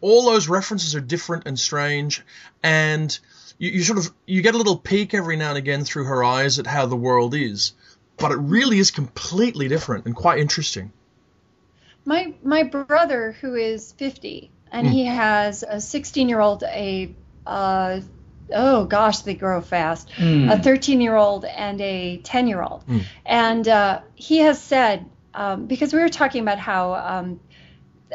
all those references are different and strange, and you, you, sort of you get a little peek every now and again through her eyes at how the world is, but it really is completely different and quite interesting. My my brother, who is fifty, and mm. he has a sixteen-year-old, a uh, oh gosh, they grow fast, mm. a thirteen-year-old and a ten-year-old, mm. and uh, he has said um, because we were talking about how um,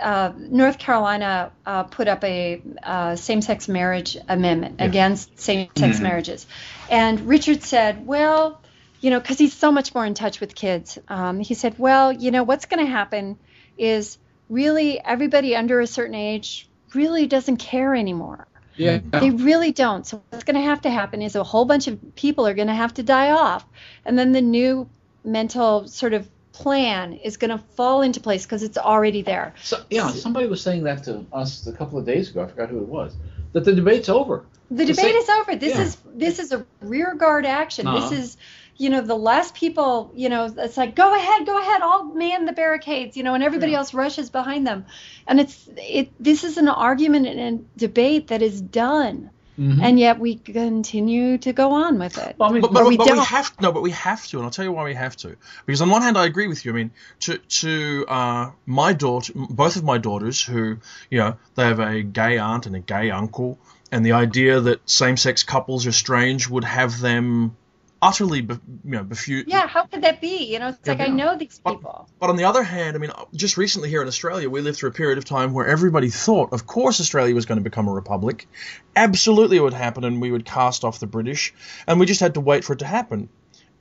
uh, North Carolina uh, put up a uh, same-sex marriage amendment yeah. against same-sex mm-hmm. marriages, and Richard said, "Well, you know, because he's so much more in touch with kids, um, he said, well, you know, what's going to happen is really everybody under a certain age really doesn't care anymore." Yeah. They really don't. So what's going to have to happen is a whole bunch of people are going to have to die off, and then the new mental sort of plan is going to fall into place because it's already there. So, yeah, somebody was saying that to us a couple of days ago. I forgot who it was. That the debate's over. The, debate say, is over. This yeah. is this is a rear guard action. Uh-huh. This is you know the last people you know it's like go ahead go ahead i'll man the barricades you know and everybody yeah. else rushes behind them and it's it this is an argument and a debate that is done Mm-hmm. And yet we continue to go on with it. Well, I mean, but, but, we, but we, have no, but we have to, and I'll tell you why we have to. Because on one hand, I agree with you. I mean, to to uh, my daughter, both of my daughters, who you know, they have a gay aunt and a gay uncle, and the idea that same-sex couples are strange would have them utterly, you know, befused. Yeah, how could that be? You know, it's yeah, like I know these people. But, but, on the other hand, I mean, just recently here in Australia, we lived through a period of time where everybody thought, of course, Australia was going to become a republic. Absolutely, it would happen, and we would cast off the British, and we just had to wait for it to happen.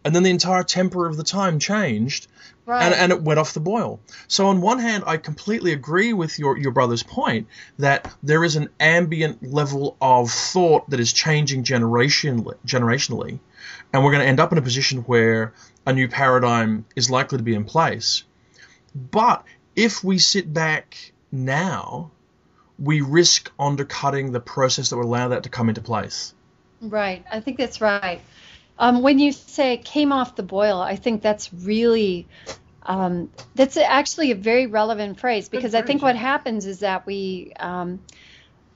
And then the entire temper of the time changed, Right. And, and, it went off the boil. So on one hand, I completely agree with your, your brother's point that there is an ambient level of thought that is changing generationally and we're going to end up in a position where a new paradigm is likely to be in place. But if we sit back now, we risk undercutting the process that will allow that to come into place. Right. I think that's right. Um, when you say came off the boil, I think that's really um, that's actually a very relevant phrase because I think what happens is that we um,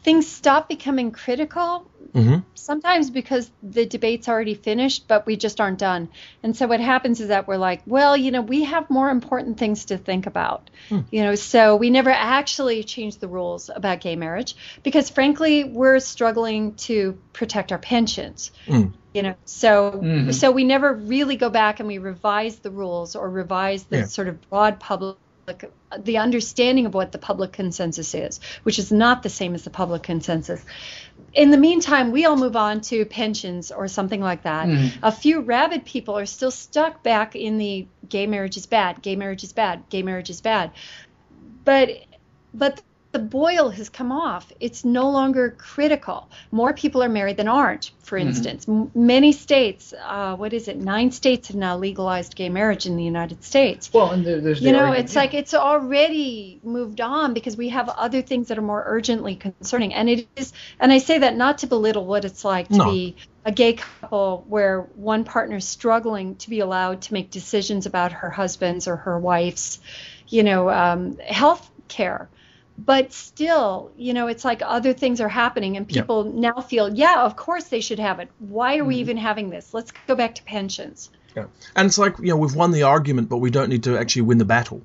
things stop becoming critical mm-hmm. sometimes because the debate's already finished but we just aren't done and so what happens is that we're like well you know we have more important things to think about mm. you know so we never actually change the rules about gay marriage because frankly we're struggling to protect our pensions mm. you know so mm-hmm. so we never really go back and we revise the rules or revise the yeah. sort of broad public the understanding of what the public consensus is, which is not the same as the public consensus. In the meantime, we all move on to pensions or something like that. Mm. A few rabid people are still stuck back in the gay marriage is bad, gay marriage is bad, gay marriage is bad. But but the boil has come off. It's no longer critical. More people are married than aren't, for mm-hmm. instance. M- many states, uh, what is it, nine states have now legalized gay marriage in the United States. Well, and there, there's You know, argument, it's yeah. like it's already moved on because we have other things that are more urgently concerning. And it is, and I say that not to belittle what it's like to no. be a gay couple where one partner is struggling to be allowed to make decisions about her husband's or her wife's, you know, um, health care but still, you know, it's like other things are happening and people yeah. now feel, yeah, of course they should have it. Why are mm-hmm. we even having this? Let's go back to pensions. Yeah. And it's like, you know, we've won the argument, but we don't need to actually win the battle.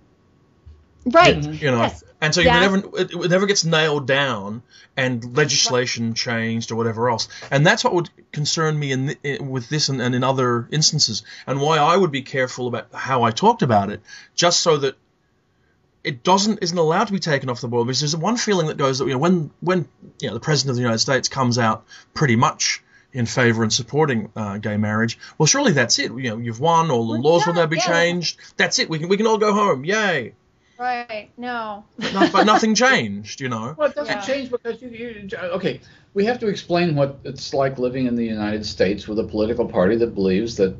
Right. You know, yes. and so you never, it, it, never gets nailed down and legislation right. changed or whatever else. And that's what would concern me in, in with this and, and in other instances, and why I would be careful about how I talked about it, just so that it doesn't isn't allowed to be taken off the board because there's one feeling that goes that you know when when you know the president of the United States comes out pretty much in favor and supporting uh, gay marriage, well surely that's it. You know you've won, all the laws will now be yeah. changed. That's it. We can we can all go home. Yay. Right. No. no but nothing changed, you know. Well, it doesn't yeah. change because you, you. Okay, we have to explain what it's like living in the United States with a political party that believes that,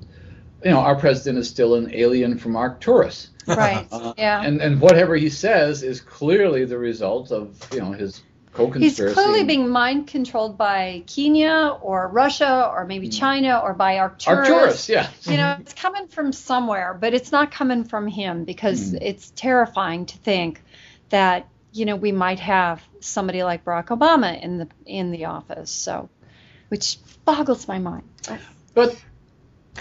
you know, our president is still an alien from Arcturus. Right. Uh, yeah. And and whatever he says is clearly the result of you know his co-conspiracy. He's clearly being mind controlled by Kenya or Russia or maybe mm. China or by Arcturus. Arcturus, yeah. You know, it's coming from somewhere, but it's not coming from him because mm. it's terrifying to think that you know we might have somebody like Barack Obama in the in the office. So, which boggles my mind. But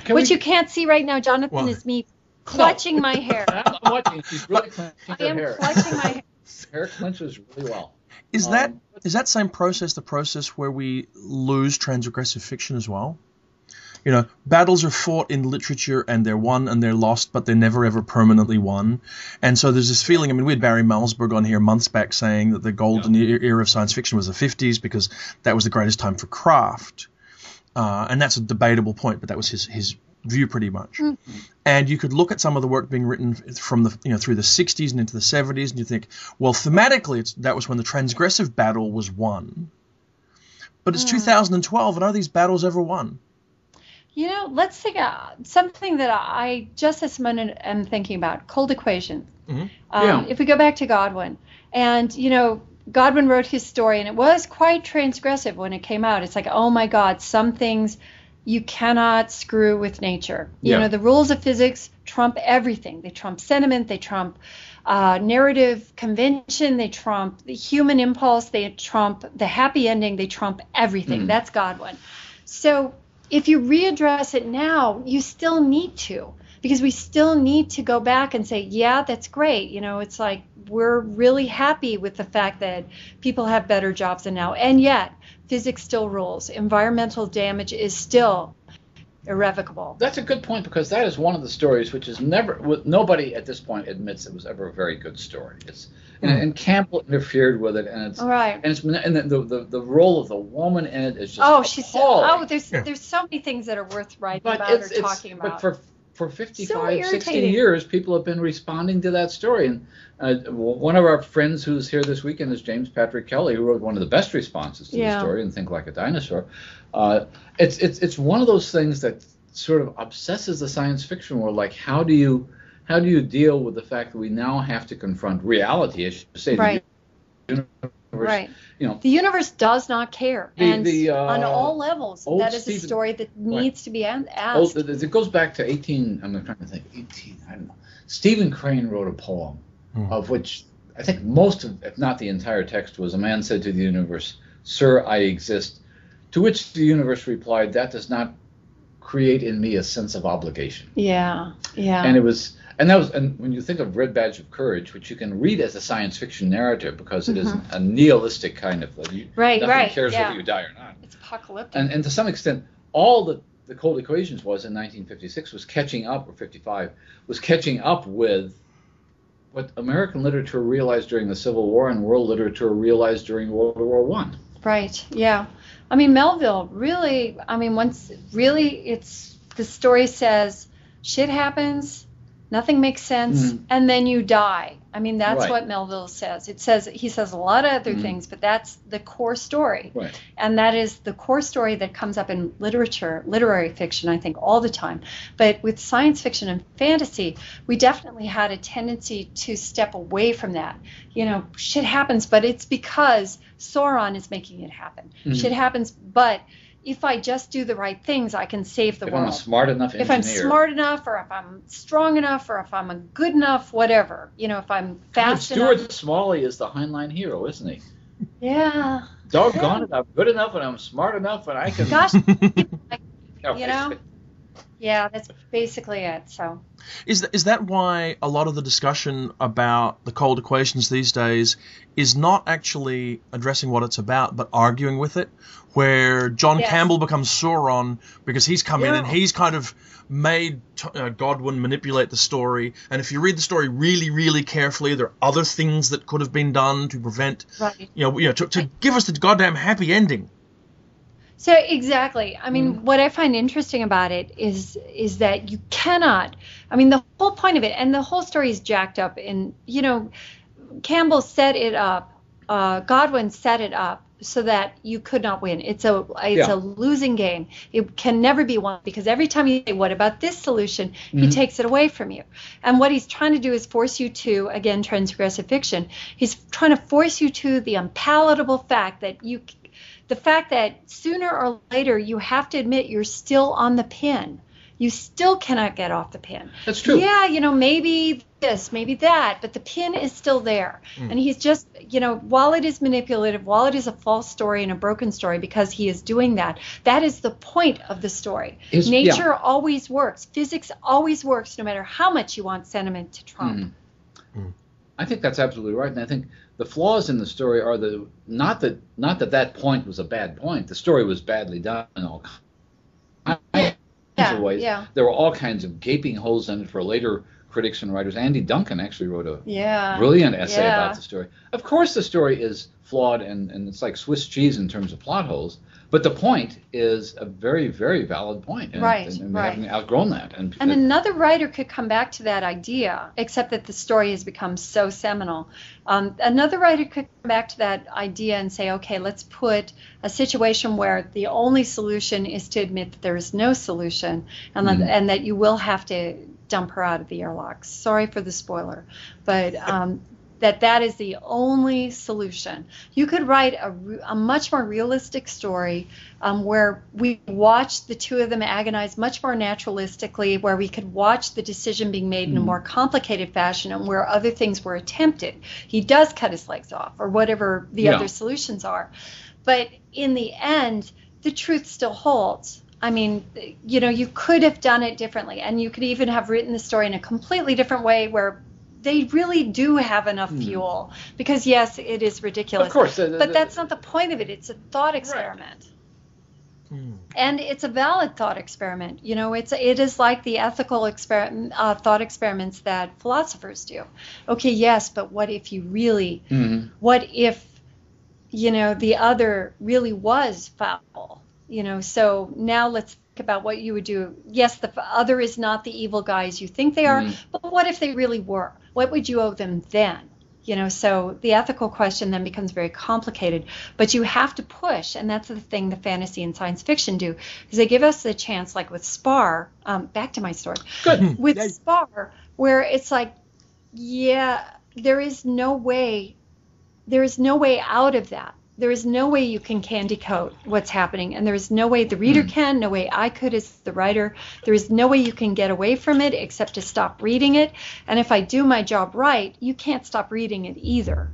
which we... you can't see right now, Jonathan, well, is me clutching no. my hair. I'm watching. She's really clutching I am hair. clutching my hair. Hair clenches really well. Is that um, is that same process the process where we lose transgressive fiction as well? You know, battles are fought in literature and they're won and they're lost, but they're never ever permanently won. And so there's this feeling. I mean, we had Barry Malzberg on here months back saying that the golden yeah. era of science fiction was the 50s because that was the greatest time for craft. Uh, and that's a debatable point, but that was his his view pretty much. Mm-hmm. And you could look at some of the work being written from the you know through the 60s and into the 70s, and you think, well, thematically, that was when the transgressive battle was won. But it's mm. 2012, and are these battles ever won? You know, let's think of something that I just this minute am thinking about: cold equation. Mm-hmm. Um, yeah. If we go back to Godwin, and you know, Godwin wrote his story, and it was quite transgressive when it came out. It's like, oh my God, some things you cannot screw with nature. You yeah. know, the rules of physics trump everything. They trump sentiment, they trump uh, narrative convention, they trump the human impulse, they trump the happy ending, they trump everything. Mm. That's Godwin. So if you readdress it now, you still need to because we still need to go back and say, yeah, that's great. You know, it's like we're really happy with the fact that people have better jobs than now. And yet, physics still rules. Environmental damage is still irrevocable. That's a good point because that is one of the stories which is never nobody at this point admits it was ever a very good story. It's and, hmm. and, Campbell interfered with it and it's right. and it's and the, the, the role of the woman in it is just oh she's oh there's yeah. there's so many things that are worth writing but about or talking about. But for for 55, so 60 years, people have been responding to that story. And uh, one of our friends who's here this weekend is James Patrick Kelly, who wrote one of the best responses to yeah. the story and Think Like a Dinosaur. Uh, it's, it's, it's one of those things that sort of obsesses the science fiction world. Like, how do you how do you deal with the fact that we now have to confront reality? I should say, right. universe, right. You know, the universe does not care, the, and the, uh, on all levels, that is Stephen, a story that needs right. to be asked. Old, it goes back to 18. I'm trying to think. 18. I don't know. Stephen Crane wrote a poem mm. of which I think most of, if not the entire text, was a man said to the universe, "Sir, I exist." To which the universe replied, "That does not create in me a sense of obligation." Yeah, yeah. And it was, and that was, and when you think of Red Badge of Courage, which you can read as a science fiction narrative because it mm-hmm. is a nihilistic kind of, you, right, nothing right, cares yeah. whether you die or not. It's apocalyptic. And, and to some extent, all the the cold equations was in 1956 was catching up, or 55 was catching up with what American literature realized during the Civil War and world literature realized during World War One. Right. Yeah. I mean, Melville really. I mean, once really, it's the story says shit happens, nothing makes sense, mm. and then you die. I mean, that's right. what Melville says. It says he says a lot of other mm. things, but that's the core story. Right. And that is the core story that comes up in literature, literary fiction, I think, all the time. But with science fiction and fantasy, we definitely had a tendency to step away from that. You know, shit happens, but it's because Sauron is making it happen. Mm. Shit happens, but if I just do the right things, I can save the if world. I'm smart enough engineer. If I'm smart enough, or if I'm strong enough, or if I'm a good enough, whatever. You know, if I'm fast Stuart enough. Smalley is the Heinlein hero, isn't he? Yeah. Doggone yeah. it, I'm good enough, and I'm smart enough, and I can. Gosh, you know. Yeah, that's basically it. So. Is that, is that why a lot of the discussion about the cold equations these days is not actually addressing what it's about, but arguing with it? Where John yes. Campbell becomes Sauron because he's come yeah. in and he's kind of made uh, Godwin manipulate the story. And if you read the story really, really carefully, there are other things that could have been done to prevent, right. you know, you know, to, to give us the goddamn happy ending. So exactly. I mean, mm what I find interesting about it is is that you cannot. I mean, the whole point of it, and the whole story is jacked up. In you know, Campbell set it up. Uh, Godwin set it up so that you could not win. It's a it's yeah. a losing game. It can never be won because every time you say, "What about this solution?" Mm-hmm. he takes it away from you. And what he's trying to do is force you to again transgressive fiction. He's trying to force you to the unpalatable fact that you the fact that sooner or later you have to admit you're still on the pin. You still cannot get off the pin. That's true. Yeah, you know, maybe this, maybe that, but the pin is still there. Mm. And he's just, you know, while it is manipulative, while it is a false story and a broken story because he is doing that, that is the point of the story. His, Nature yeah. always works. Physics always works no matter how much you want sentiment to trump. Mm. Mm. I think that's absolutely right. And I think the flaws in the story are the not that not that that point was a bad point. The story was badly done in all kinds yeah, of ways. Yeah. There were all kinds of gaping holes in it for later critics and writers. Andy Duncan actually wrote a yeah. brilliant essay yeah. about the story. Of course, the story is flawed and, and it's like Swiss cheese in terms of plot holes. But the point is a very, very valid point. And, right, and, and right. having outgrown that. And, and another writer could come back to that idea, except that the story has become so seminal. Um, another writer could come back to that idea and say, okay, let's put a situation where the only solution is to admit that there is no solution and, mm-hmm. that, and that you will have to dump her out of the airlock. Sorry for the spoiler, but um, that that is the only solution. You could write a, a much more realistic story um, where we watch the two of them agonize much more naturalistically, where we could watch the decision being made in a hmm. more complicated fashion, and where other things were attempted. He does cut his legs off, or whatever the yeah. other solutions are. But in the end, the truth still holds. I mean, you know, you could have done it differently, and you could even have written the story in a completely different way where they really do have enough hmm. fuel because yes, it is ridiculous. Of course, the, the, but that's not the point of it. It's a thought experiment. Right. Hmm. And it's a valid thought experiment. You know, it's it is like the ethical experiment, uh, thought experiments that philosophers do. Okay, yes, but what if you really? Mm-hmm. What if, you know, the other really was foul? You know, so now let's think about what you would do. Yes, the other is not the evil guys you think they are, mm-hmm. but what if they really were? What would you owe them then? You know, so the ethical question then becomes very complicated. But you have to push, and that's the thing the fantasy and science fiction do, is they give us the chance, like with Spar. Um, back to my story. Good. With. Spar, where it's like, yeah, there is no way, there is no way out of that there is no way you can candy coat what's happening and there is no way the reader mm. can no way i could as the writer there is no way you can get away from it except to stop reading it and if i do my job right you can't stop reading it either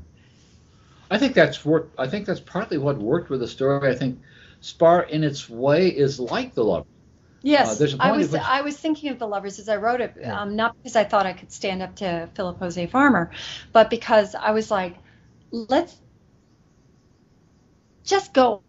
i think that's work i think that's partly what worked with the story i think spar in its way is like the lover Yes, uh, I was which... I was thinking of the lovers as I wrote it, yeah. um, not because I thought I could stand up to Philip Jose Farmer, but because I was like, let's just go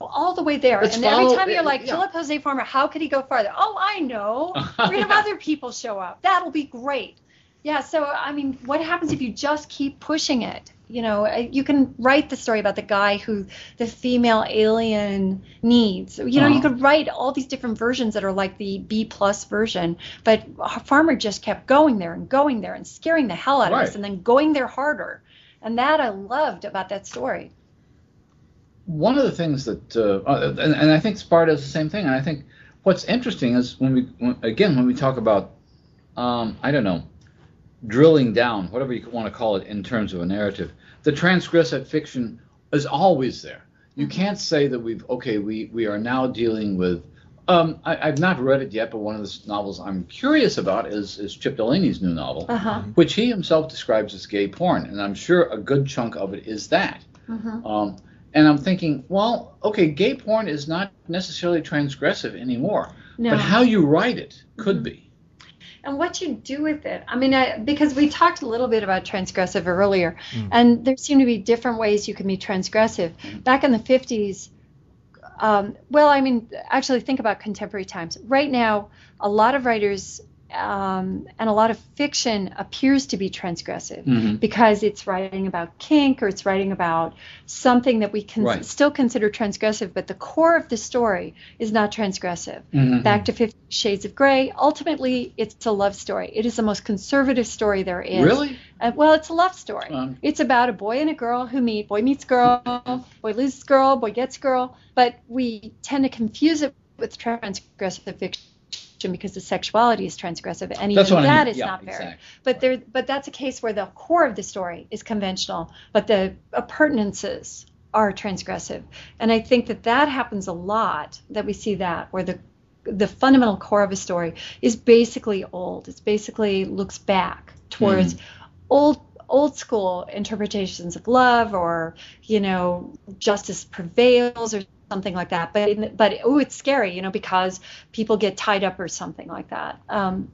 all the way there. and follow, every time you're like, yeah. Philip Jose Farmer, how could he go farther? Oh, I know. We're going to have other people show up. That'll be great. Yeah, so I mean, what happens if you just keep pushing it? You know, you can write the story about the guy who the female alien needs. You know, uh-huh. you could write all these different versions that are like the B plus version, but Farmer just kept going there and going there and scaring the hell out right. of us and then going there harder. And that I loved about that story one of the things that, uh, uh, and, and, I think Sparta does the same thing. And I think what's interesting is when we, when, again, when we talk about, um, I don't know, drilling down, whatever you want to call it in terms of a narrative, the transgressive fiction is always there. You mm-hmm. can't say that we've, okay, we, we are now dealing with, um, I, have not read it yet, but one of the novels I'm curious about is, is Chip Delany's new novel, uh-huh. which he himself describes as gay porn. And I'm sure a good chunk of it is that. Mm-hmm. Um, and I'm thinking, well, okay, gay porn is not necessarily transgressive anymore, no. but how you write it could mm-hmm. be. And what you do with it. I mean, I, because we talked a little bit about transgressive earlier, mm. and there seem to be different ways you can be transgressive. Mm. Back in the 50s, um, well, I mean, actually, think about contemporary times. Right now, a lot of writers um, and a lot of fiction appears to be transgressive mm-hmm. because it's writing about kink or it's writing about something that we can right. still consider transgressive, but the core of the story is not transgressive. Mm-hmm. Back to Fifty Shades of Grey, ultimately, it's a love story. It is the most conservative story there is. Really? Uh, well, it's a love story. Um, it's about a boy and a girl who meet. Boy meets girl, boy loses girl, boy gets girl, but we tend to confuse it with transgressive fiction because the sexuality is transgressive, and even that I mean. is yeah, not fair. Exactly. But there, but that's a case where the core of the story is conventional, but the appurtenances are transgressive, and I think that that happens a lot. That we see that where the the fundamental core of a story is basically old. It's basically looks back towards mm. old old school interpretations of love or you know justice prevails or something like that. But in, but oh, it's scary, you know, because people get tied up or something like that. Um,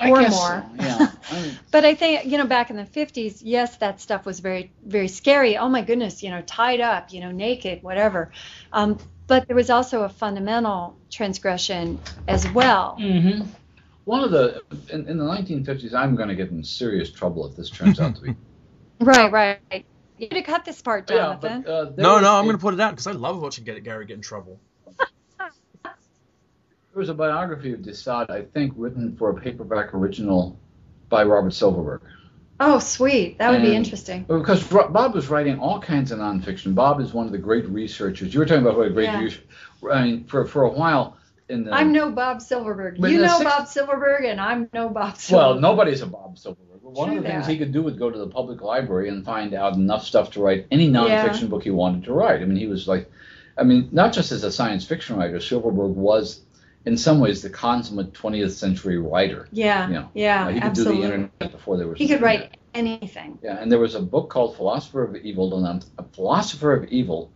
or more. So, yeah. but I think you know back in the 50s, yes, that stuff was very very scary. Oh my goodness, you know, tied up, you know, naked, whatever. Um, but there was also a fundamental transgression as well. Mm-hmm. One of the in, in the 1950s, I'm going to get in serious trouble if this turns out to be. right, right. You to cut this part, Jonathan. Yeah, but, uh, no, no, I'm going to put it out because I love watching Gary get in trouble. there was a biography of de Sade, I think, written for a paperback original by Robert Silverberg. Oh, sweet. That would and, be interesting. Because Bob was writing all kinds of nonfiction. Bob is one of the great researchers. You were talking about what a great yeah. researcher. I mean, for, for a while. In the, I'm no Bob Silverberg. You know six, Bob Silverberg, and I'm no Bob Silverberg. Well, nobody's a Bob Silverberg one of the that. things he could do was go to the public library and find out enough stuff to write any nonfiction yeah. book he wanted to write. I mean, he was like, I mean, not just as a science fiction writer, Silverberg was in some ways the consummate 20th century writer. Yeah. You know, yeah. Uh, he could absolutely. do the internet before there was. He could write anything. Yeah, and there was a book called Philosopher of Evil, and I'm, a Philosopher of Evil.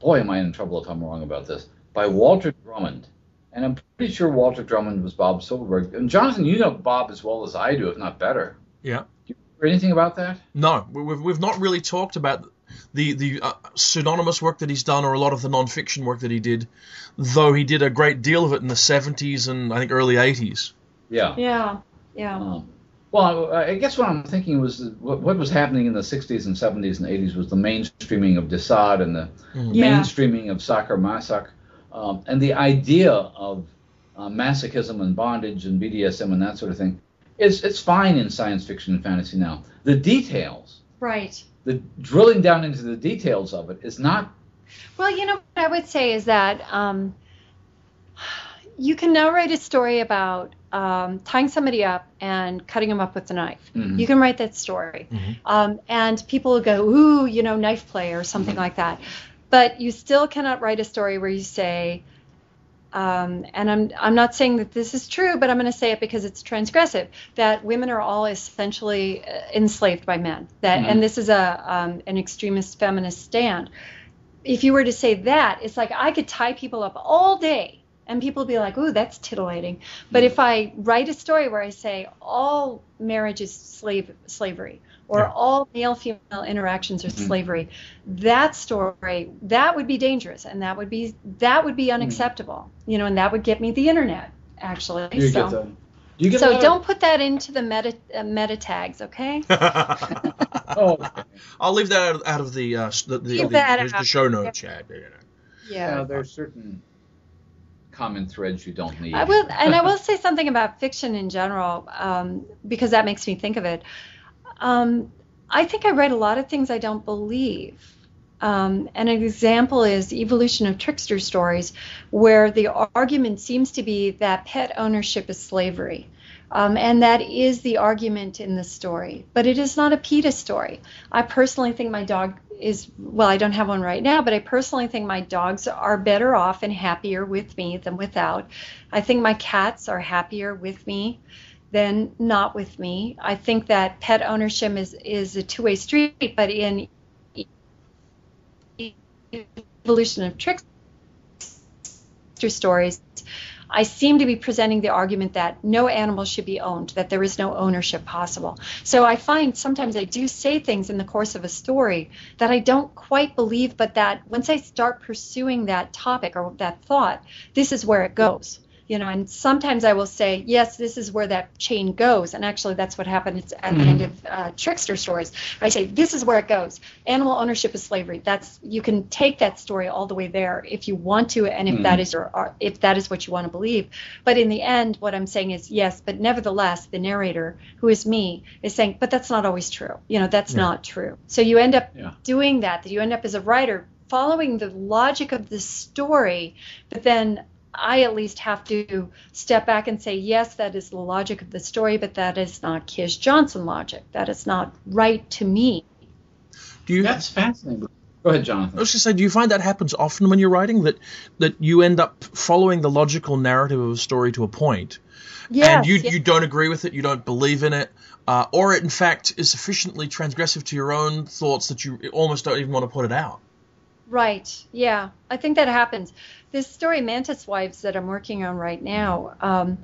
Boy, am I in trouble if I'm wrong about this. By Walter Drummond. And I'm pretty sure Walter Drummond was Bob Silverberg. And Jonathan, you know Bob as well as I do, if not better. Yeah. Do you remember anything about that? No, we've, we've not really talked about the the uh, pseudonymous work that he's done or a lot of the non-fiction work that he did, though he did a great deal of it in the 70s and I think early 80s. Yeah. Yeah. Yeah. Um, well, I guess what I'm thinking was what, what, was happening in the 60s and 70s and 80s was the mainstreaming of de Sade and the mm-hmm. yeah. mainstreaming of Sacher-Masoch, um, and the idea of uh, masochism and bondage and BDSM and that sort of thing it's it's fine in science fiction and fantasy now. The details, right? The drilling down into the details of it is not. Well, you know what I would say is that um, you can now write a story about um, tying somebody up and cutting them up with a knife. Mm-hmm. You can write that story, mm-hmm. um, and people will go, "Ooh, you know, knife play" or something mm-hmm. like that. But you still cannot write a story where you say, um, and I'm I'm not saying that this is true, but I'm going to say it because it's transgressive. That women are all essentially uh, enslaved by men. That mm-hmm. and this is a um, an extremist feminist stand. If you were to say that, it's like I could tie people up all day, and people would be like, "Ooh, that's titillating." But mm-hmm. if I write a story where I say all marriage is slave slavery, or yeah. all male female interactions are mm-hmm. slavery that story that would be dangerous and that would be that would be mm. unacceptable mm-hmm. you know and that would get me the internet actually you so you so don't put that into the meta uh, meta tags okay oh okay. i'll leave that out, out of the uh, the, the, the, the, show notes yeah. yeah. yeah there's certain common threads you don't need i will and i will say something about fiction in general um, because that makes me think of it um, I think I write a lot of things I don't believe. Um, an example is the evolution of trickster stories, where the argument seems to be that pet ownership is slavery. Um, and that is the argument in the story. But it is not a PETA story. I personally think my dog is, well, I don't have one right now, but I personally think my dogs are better off and happier with me than without. I think my cats are happier with me than not with me. I think that pet ownership is, is a two way street, but in evolution of trickster stories, I seem to be presenting the argument that no animal should be owned, that there is no ownership possible. So I find sometimes I do say things in the course of a story that I don't quite believe, but that once I start pursuing that topic or that thought, this is where it goes you know and sometimes i will say yes this is where that chain goes. And actually that's what happens at mm-hmm. the end of uh, trickster stories. I say this is where it goes. Animal ownership is slavery. That's you can take that story all the way there if you want to and if mm-hmm. that is your uh, if that is what you want to believe. But in the end what i'm saying is yes but nevertheless the narrator who is me is saying but that's not always true. You know that's yeah. not true. So you end up yeah. doing that that. You end up as a writer following the logic of the story but then I at least have to step back and say, yes, that is the logic of the story, but that is not Kij Johnson logic. That is not right to me. Do you? That's fascinating. Go ahead, Jonathan. I was just say, do you find that happens often when you're writing that that you end up following the logical narrative of a story to a point, yes, and you yes. you don't agree with it, you don't believe in it, uh, or it in fact is sufficiently transgressive to your own thoughts that you almost don't even want to put it out. Right. Yeah, I think that happens. This story, Mantis Wives, that I'm working on right now. Um,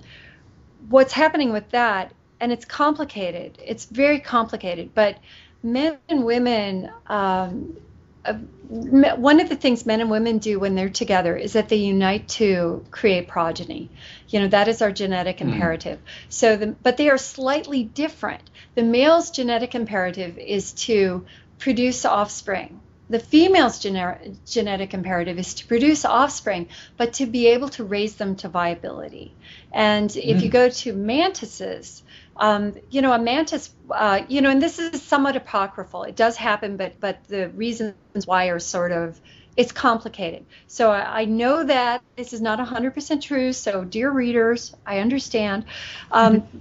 what's happening with that? And it's complicated. It's very complicated. But men and women. Um, uh, one of the things men and women do when they're together is that they unite to create progeny. You know that is our genetic mm. imperative. So, the, but they are slightly different. The male's genetic imperative is to produce offspring the female's gener- genetic imperative is to produce offspring, but to be able to raise them to viability. And if mm. you go to mantises, um, you know, a mantis, uh, you know, and this is somewhat apocryphal. It does happen, but but the reasons why are sort of it's complicated. So I, I know that this is not 100% true. So dear readers, I understand, um, mm-hmm.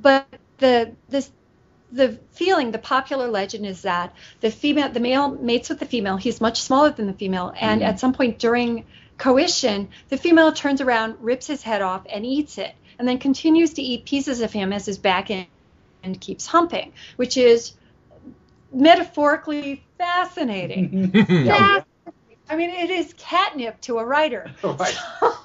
but the this the feeling, the popular legend is that the female, the male mates with the female. He's much smaller than the female, and mm-hmm. at some point during coition, the female turns around, rips his head off, and eats it, and then continues to eat pieces of him as his back end keeps humping, which is metaphorically fascinating. yeah. I mean, it is catnip to a writer. Right.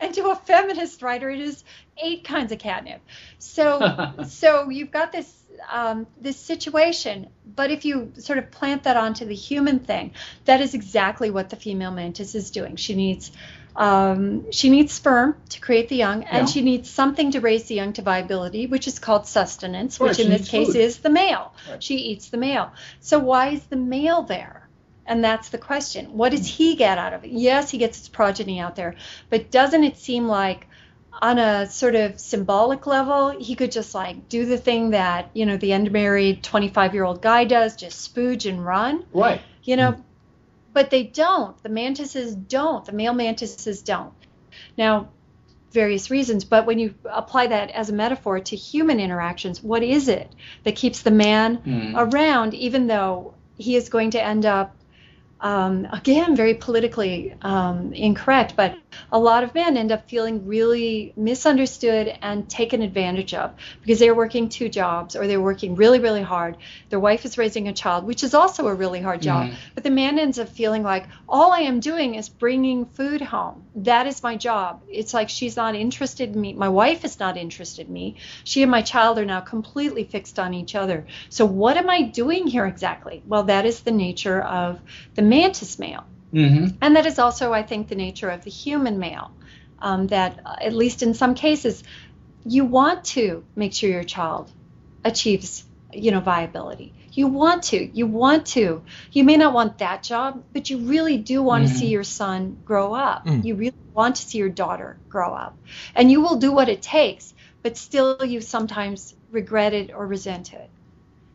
and to a feminist writer, it is eight kinds of catnip. So, so you've got this um, this situation. But if you sort of plant that onto the human thing, that is exactly what the female mantis is doing. She needs um, she needs sperm to create the young, and yeah. she needs something to raise the young to viability, which is called sustenance, which in this case food. is the male. Right. She eats the male. So why is the male there? And that's the question. What does he get out of it? Yes, he gets his progeny out there, but doesn't it seem like on a sort of symbolic level, he could just like do the thing that, you know, the unmarried 25 year old guy does, just spooge and run. Right. You know, mm. but they don't. The mantises don't. The male mantises don't. Now, various reasons, but when you apply that as a metaphor to human interactions, what is it that keeps the man mm. around, even though he is going to end up um, again, very politically um, incorrect, but a lot of men end up feeling really misunderstood and taken advantage of because they're working two jobs or they're working really, really hard. Their wife is raising a child, which is also a really hard job. Mm-hmm. But the man ends up feeling like all I am doing is bringing food home. That is my job. It's like she's not interested in me. My wife is not interested in me. She and my child are now completely fixed on each other. So what am I doing here exactly? Well, that is the nature of the mantis male. Mm-hmm. And that is also, I think, the nature of the human male. Um, that, uh, at least in some cases, you want to make sure your child achieves, you know, viability. You want to. You want to. You may not want that job, but you really do want mm-hmm. to see your son grow up. Mm. You really want to see your daughter grow up. And you will do what it takes, but still you sometimes regret it or resent it.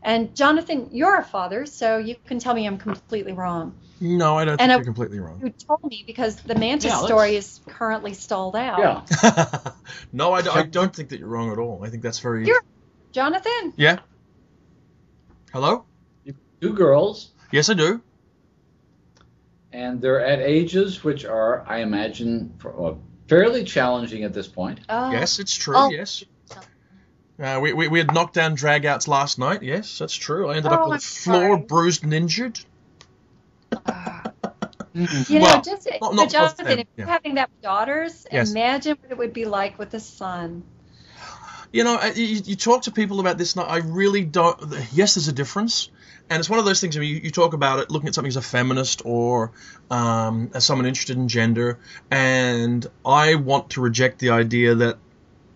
And Jonathan, you're a father, so you can tell me I'm completely wrong. No, I don't and think I, you're completely wrong. You told me because the Mantis yeah, story is currently stalled out. Yeah. no, I, I, don't think that you're wrong at all. I think that's very. You're Jonathan. Yeah. Hello. Two girls. Yes, I do. And they're at ages which are, I imagine, for, uh, fairly challenging at this point. Oh. Yes, it's true. Oh. Yes. Uh, we, we, we had knockdown dragouts last night. Yes, that's true. I ended oh, up with the floor bruised and injured. You know, well, just not, not Jonathan, if yeah. you're having that with daughters, yes. imagine what it would be like with a son. You know, you, you talk to people about this, and I really don't. Yes, there's a difference, and it's one of those things. I mean, you, you talk about it, looking at something as a feminist or um, as someone interested in gender, and I want to reject the idea that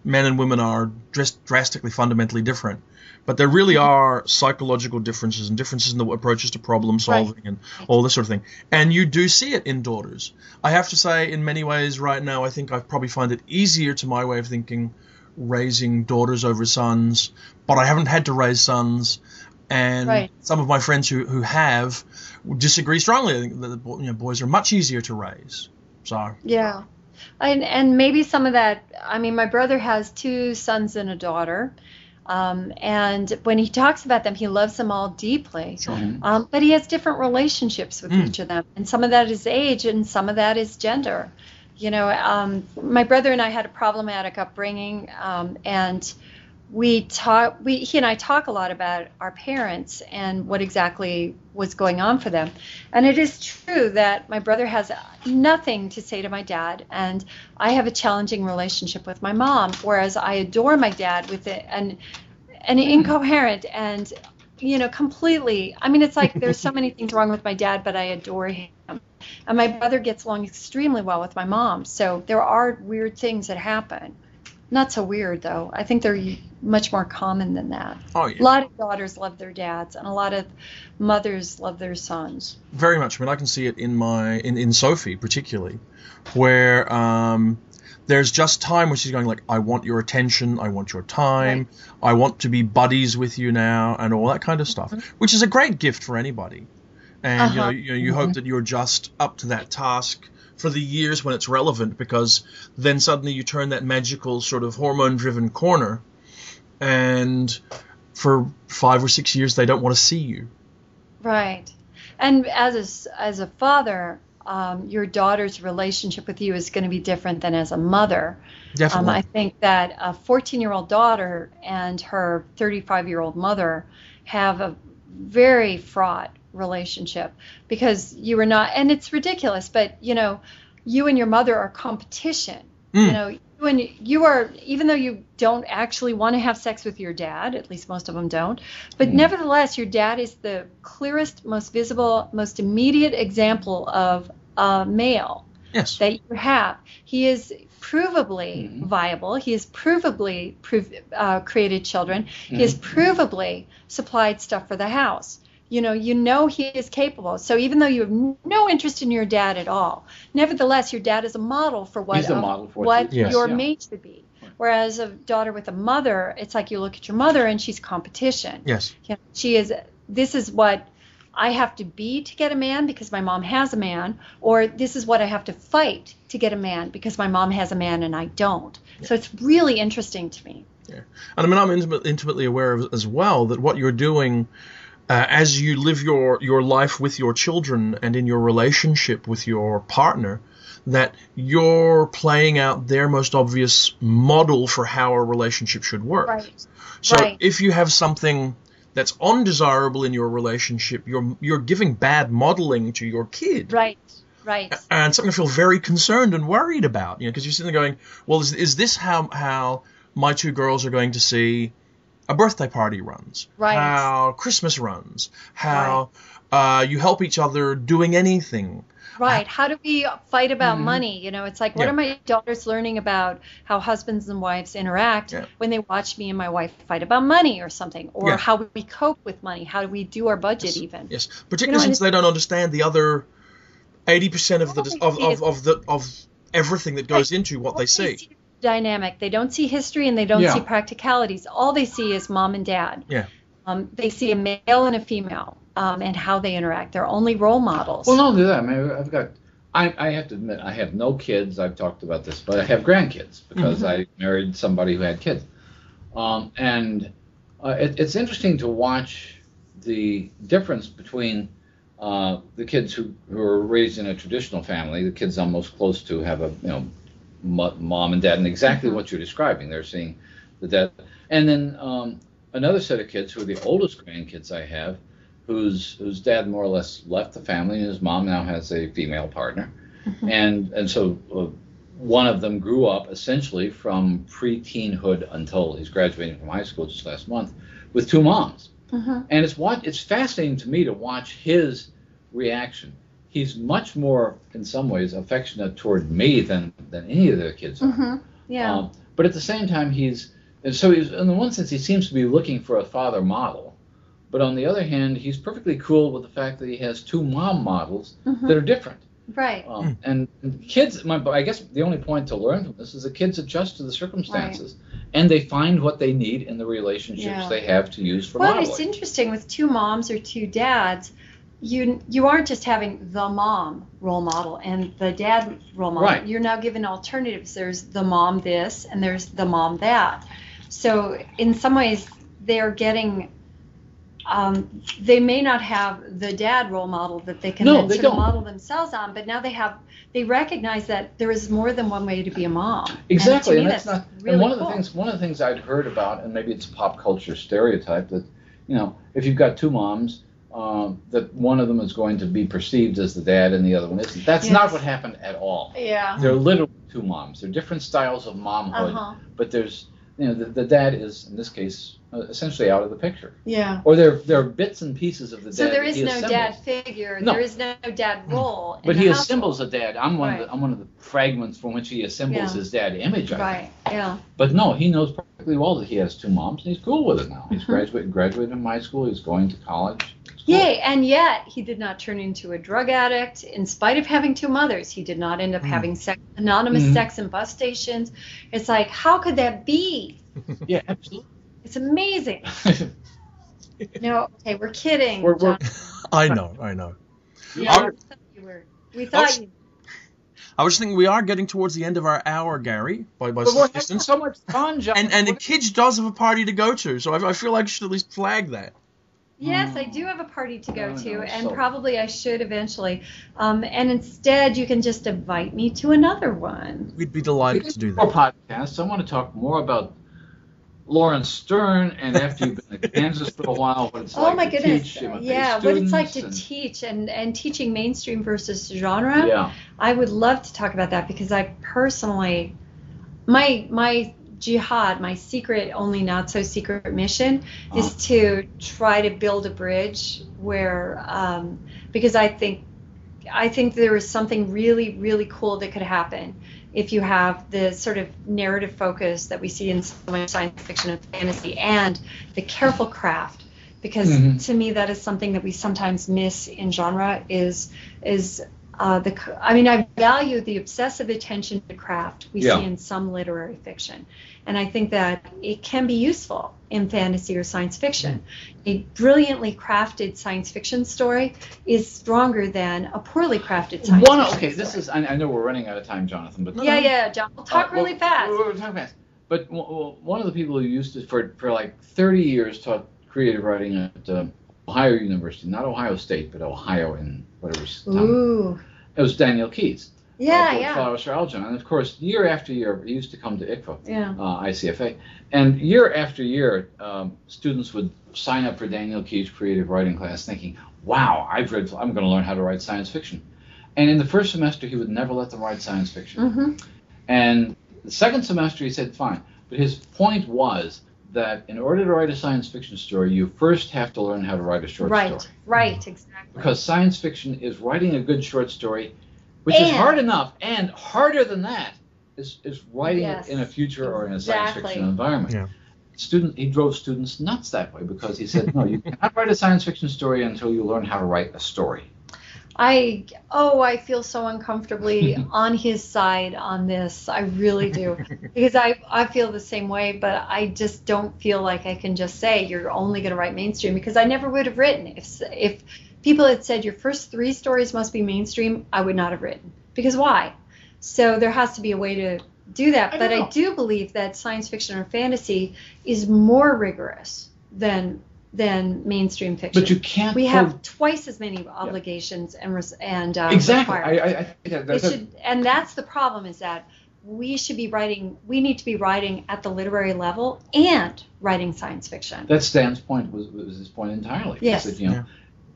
men and women are just drastically, fundamentally different. But there really mm-hmm. are psychological differences and differences in the approaches to problem solving right. and all this sort of thing. And you do see it in daughters. I have to say, in many ways, right now, I think I probably find it easier to my way of thinking raising daughters over sons, but I haven't had to raise sons. And right. some of my friends who, who have disagree strongly. I think that you know, boys are much easier to raise. So yeah, and and maybe some of that. I mean, my brother has two sons and a daughter. Um, and when he talks about them, he loves them all deeply. Sure. Um, but he has different relationships with mm. each of them, and some of that is age, and some of that is gender. You know, um, my brother and I had a problematic upbringing, um, and we talk we he and I talk a lot about our parents and what exactly was going on for them. And it is true that my brother has nothing to say to my dad and I have a challenging relationship with my mom whereas I adore my dad with it and an incoherent and you know completely I mean it's like there's so many things wrong with my dad but I adore him. And my brother gets along extremely well with my mom. So there are weird things that happen. Not so weird though. I think they're much more common than that. Oh yeah. A lot of daughters love their dads, and a lot of mothers love their sons. Very much. I mean, I can see it in my in, in Sophie particularly, where um, there's just time where she's going like, I want your attention, I want your time, right. I want to be buddies with you now, and all that kind of stuff, mm-hmm. which is a great gift for anybody. And uh-huh. you know, you, know, you mm-hmm. hope that you're just up to that task for the years when it's relevant because then suddenly you turn that magical sort of hormone driven corner and for five or six years they don't want to see you. Right. And as a, as a father um, your daughter's relationship with you is going to be different than as a mother. Definitely. Um, i think that a 14 year old daughter and her 35 year old mother have a very fraught relationship because you were not and it's ridiculous but you know you and your mother are competition mm. you know when you are even though you don't actually want to have sex with your dad at least most of them don't but mm. nevertheless your dad is the clearest most visible most immediate example of a male yes. that you have he is provably mm-hmm. viable. He has provably prov- uh, created children. Mm-hmm. He has mm-hmm. provably supplied stuff for the house you know you know he is capable so even though you have no interest in your dad at all nevertheless your dad is a model for what a, model for what yes. your yeah. mate should be whereas a daughter with a mother it's like you look at your mother and she's competition yes you know, she is this is what I have to be to get a man because my mom has a man, or this is what I have to fight to get a man because my mom has a man and I don't. Yeah. So it's really interesting to me. Yeah. And I mean, I'm intimate, intimately aware of as well that what you're doing uh, as you live your, your life with your children and in your relationship with your partner, that you're playing out their most obvious model for how a relationship should work. Right. So right. if you have something that's undesirable in your relationship, you're you're giving bad modeling to your kid. Right. Right. And something to feel very concerned and worried about, you know, because you're sitting there going, well, is, is this how how my two girls are going to see a birthday party runs, right. how Christmas runs, how right. uh, you help each other doing anything. Right. How do we fight about mm-hmm. money? You know, it's like, what yeah. are my daughters learning about how husbands and wives interact yeah. when they watch me and my wife fight about money or something, or yeah. how we cope with money? How do we do our budget yes. even? Yes, particularly you know, since they don't understand the other eighty percent of the of, of, of, the of everything that goes into what they see dynamic. They don't see history and they don't yeah. see practicalities. All they see is mom and dad. Yeah. Um, they see a male and a female um, and how they interact. They're only role models. Well, not do that. I mean, I've got. I, I have to admit, I have no kids. I've talked about this, but I have grandkids because mm-hmm. I married somebody who had kids. Um, and uh, it, it's interesting to watch the difference between uh, the kids who, who are raised in a traditional family, the kids I'm most close to have a you know mom and dad, and exactly mm-hmm. what you're describing. They're seeing the dad, and then um, another set of kids who are the oldest grandkids I have, whose whose dad more or less left the family, and his mom now has a female partner, mm-hmm. and and so uh, one of them grew up essentially from pre-teenhood until he's graduating from high school just last month with two moms. Mm-hmm. And it's what it's fascinating to me to watch his reaction. He's much more, in some ways, affectionate toward me than than any of the kids are. Mm-hmm. Yeah. Um, but at the same time, he's and so he's in the one sense he seems to be looking for a father model. But on the other hand, he's perfectly cool with the fact that he has two mom models mm-hmm. that are different. Right. Um, and, and, kids, my, I guess the only point to learn from this is the kids adjust to the circumstances. Right and they find what they need in the relationships yeah. they have to use for well, modeling. it's interesting with two moms or two dads. You you aren't just having the mom role model and the dad role model. Right. You're now given alternatives. There's the mom this and there's the mom that. So in some ways, they're getting. Um, they may not have the dad role model that they can no, then they sort don't. of model themselves on, but now they have they recognize that there is more than one way to be a mom. Exactly, and, and that's, that's not. Really and one cool. of the things, one of the things I'd heard about, and maybe it's a pop culture stereotype that, you know, if you've got two moms, um, that one of them is going to be perceived as the dad and the other one isn't. That's yes. not what happened at all. Yeah. They're literally two moms. They're different styles of momhood, uh-huh. but there's, you know, the, the dad is in this case essentially out of the picture. Yeah. Or there there are bits and pieces of the so dad. So there is no assembles. dad figure. No. There is no dad role. But he household. assembles a dad. I'm one right. of the I'm one of the fragments from which he assembles yeah. his dad image. I right. Think. Yeah. But no, he knows perfectly well that he has two moms, and he's cool with it now. He's mm-hmm. graduated graduated from high school. He's going to college. Cool. Yay! And yet he did not turn into a drug addict. In spite of having two mothers, he did not end up mm. having sex, anonymous mm-hmm. sex in bus stations. It's like, how could that be? yeah, absolutely. It's amazing. no, okay, we're kidding. We're, we're, I know, I know. Yeah, we, were, we thought was, you. I was thinking we are getting towards the end of our hour, Gary, by by some distance. So much fun, John. And and the kids does have a party to go to, so I, I feel like I should at least flag that. Yes, I do have a party to go to, and so. probably I should eventually. Um, and instead, you can just invite me to another one. We'd be delighted to do that. More podcasts. I want to talk more about Laurence Sterne, and after you've been in Kansas for a while, what it's oh like my to goodness. teach yeah, what it's like to and, teach and, and teaching mainstream versus genre. Yeah. I would love to talk about that because I personally, my my jihad, my secret, only not so secret mission, uh-huh. is to try to build a bridge where, um, because I think, I think there is something really, really cool that could happen if you have the sort of narrative focus that we see in so much science fiction and fantasy and the careful craft because mm-hmm. to me that is something that we sometimes miss in genre is is uh, the I mean I value the obsessive attention to craft we yeah. see in some literary fiction and I think that it can be useful in fantasy or science fiction. A brilliantly crafted science fiction story is stronger than a poorly crafted science One, fiction okay, story. this is, I, I, know we're running out of time, Jonathan, but. Yeah, yeah, John. We'll talk uh, really well, fast. We're, talking fast. But well, one of the people who used to, for, for like 30 years, taught creative writing at uh, Ohio University, not Ohio State, but Ohio in whatever town. Ooh. It was Daniel Keyes. Yeah, yeah. Flowers for Algernon. And of course, year after year, he used to come to ICFA, yeah. uh, ICFA, and year after year, um, students would sign up for Daniel Keyes' creative writing class, thinking, "Wow, I've read. I'm going to learn how to write science fiction." And in the first semester, he would never let them write science fiction. Mm-hmm. And the second semester, he said, "Fine," but his point was that in order to write a science fiction story, you first have to learn how to write a short right, story. Right, right, exactly. Because science fiction is writing a good short story which and, is hard enough, and harder than that is, is writing yes, it in a future or in a exactly. science fiction environment. Yeah. Student, he drove students nuts that way because he said, no, you cannot write a science fiction story until you learn how to write a story. I oh I feel so uncomfortably on his side on this. I really do because I I feel the same way, but I just don't feel like I can just say you're only going to write mainstream because I never would have written if if people had said your first three stories must be mainstream, I would not have written. Because why? So there has to be a way to do that. I but know. I do believe that science fiction or fantasy is more rigorous than than mainstream fiction. But you can't. We pull- have twice as many obligations and res- and um, exactly. I. I, I think that, It that's a- should, and that's the problem is that we should be writing. We need to be writing at the literary level and writing science fiction. that's Stan's point. Was, was his point entirely? Yes. said, you know, Yeah.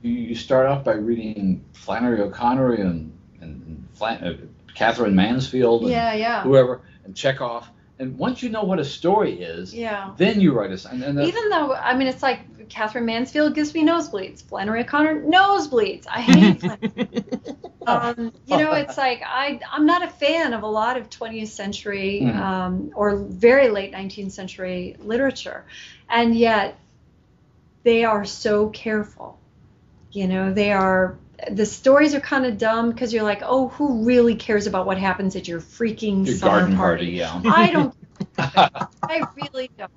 You, start off by reading Flannery O'Connor and and, and Flan, uh, Katherine Mansfield, and yeah, yeah, whoever, and Chekhov. And once you know what a story is, yeah, then you write a. And, and Even though I mean, it's like Katherine Mansfield gives me nosebleeds. Flannery O'Connor nosebleeds. I hate Flannery. um, you know, it's like I I'm not a fan of a lot of 20th century Mhm. um, or very late 19th century literature, and yet they are so careful. You know, they are. The stories are kind of dumb because you're like, oh, who really cares about what happens at your freaking your summer garden party? party, yeah. I don't. I really don't.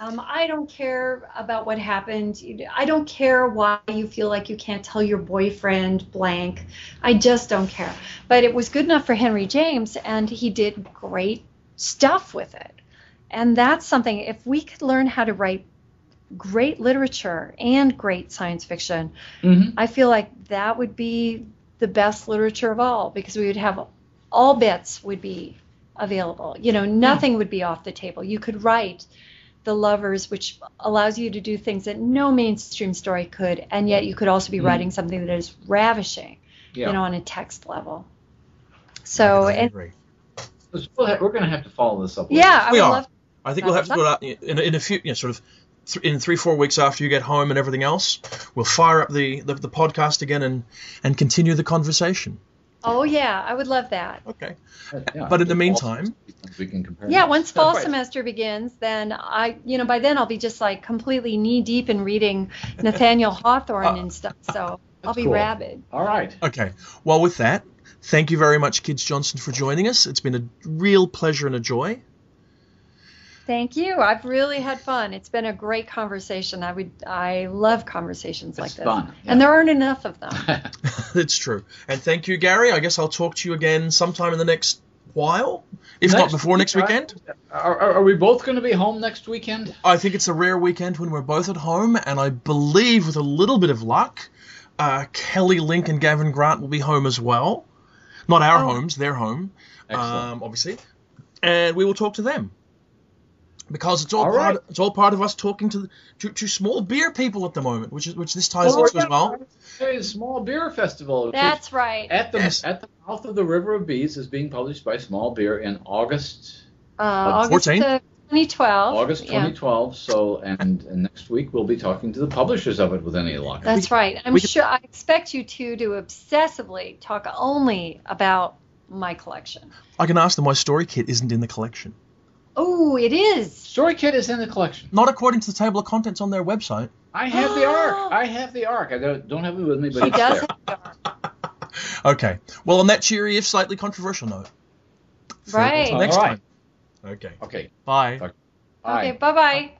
Um, I don't care about what happened. I don't care why you feel like you can't tell your boyfriend blank. I just don't care. But it was good enough for Henry James, and he did great stuff with it. And that's something, if we could learn how to write great literature and great science fiction, Mhm. I feel like that would be the best literature of all because we would have all bits would be available. You know, nothing would be off the table. You could write The Lovers, which allows you to do things that no mainstream story could, and yet you could also be Mhm. writing something that is ravishing, Yeah. you know, on a text level. So, and. We'll have- we're going to have to follow this up. yeah, I We would are. love. I think we'll have to do it out in, in a few, you know, sort of th- in three, four weeks after you get home and everything else. We'll fire up the, the, the podcast again and, and continue the conversation. Oh yeah, I would love that. Okay. Yeah. But in the meantime, we can compare. Yeah, notes. once fall Right. semester begins, then I, you know, by then I'll be just like completely knee deep in reading Nathaniel Hawthorne Uh, and stuff. So I'll be cool. rabid. All right. Okay. Well, with that, thank you very much, Kij Johnson, for joining us. It's been a real pleasure and a joy. Thank you. I've really had fun. It's been a great conversation. I would, I love conversations like this, fun. and there aren't enough of them. it's true. And thank you, Gary. I guess I'll talk to you again sometime in the next while, if not Next before next weekend. Are, are, are we both going to be home next weekend? I think it's a rare weekend when we're both at home, and I believe with a little bit of luck, uh, Kelly Link and Gavin Grant will be home as well. Not our Oh. homes, their home, um, obviously, and we will talk to them because it's all, All part. right. it's all part of us talking to, to to small beer people at the moment, which is which this ties Oh, into as well. Hey, a small beer festival. That's right. at the Yes. at the mouth of the River of Bees is being published by Small Beer in August Uh, August 14? of 2012. August Yeah, 2012. So and, and next week we'll be talking to the publishers of it with any luck. that's right. I'm we could- sure. I expect you two to obsessively talk only about my collection. I can ask them why Story Kit isn't in the collection. Oh, it is. Story Kit is in the collection. Not according to the table of contents on their website. I have the arc. Oh. I have the arc. I don't, don't have it with me, but She it's does. there. have- Okay. Well, on that cheery, if slightly controversial note. Right. Next All right. time. Okay. Okay. Bye. Bye. Okay. Bye bye.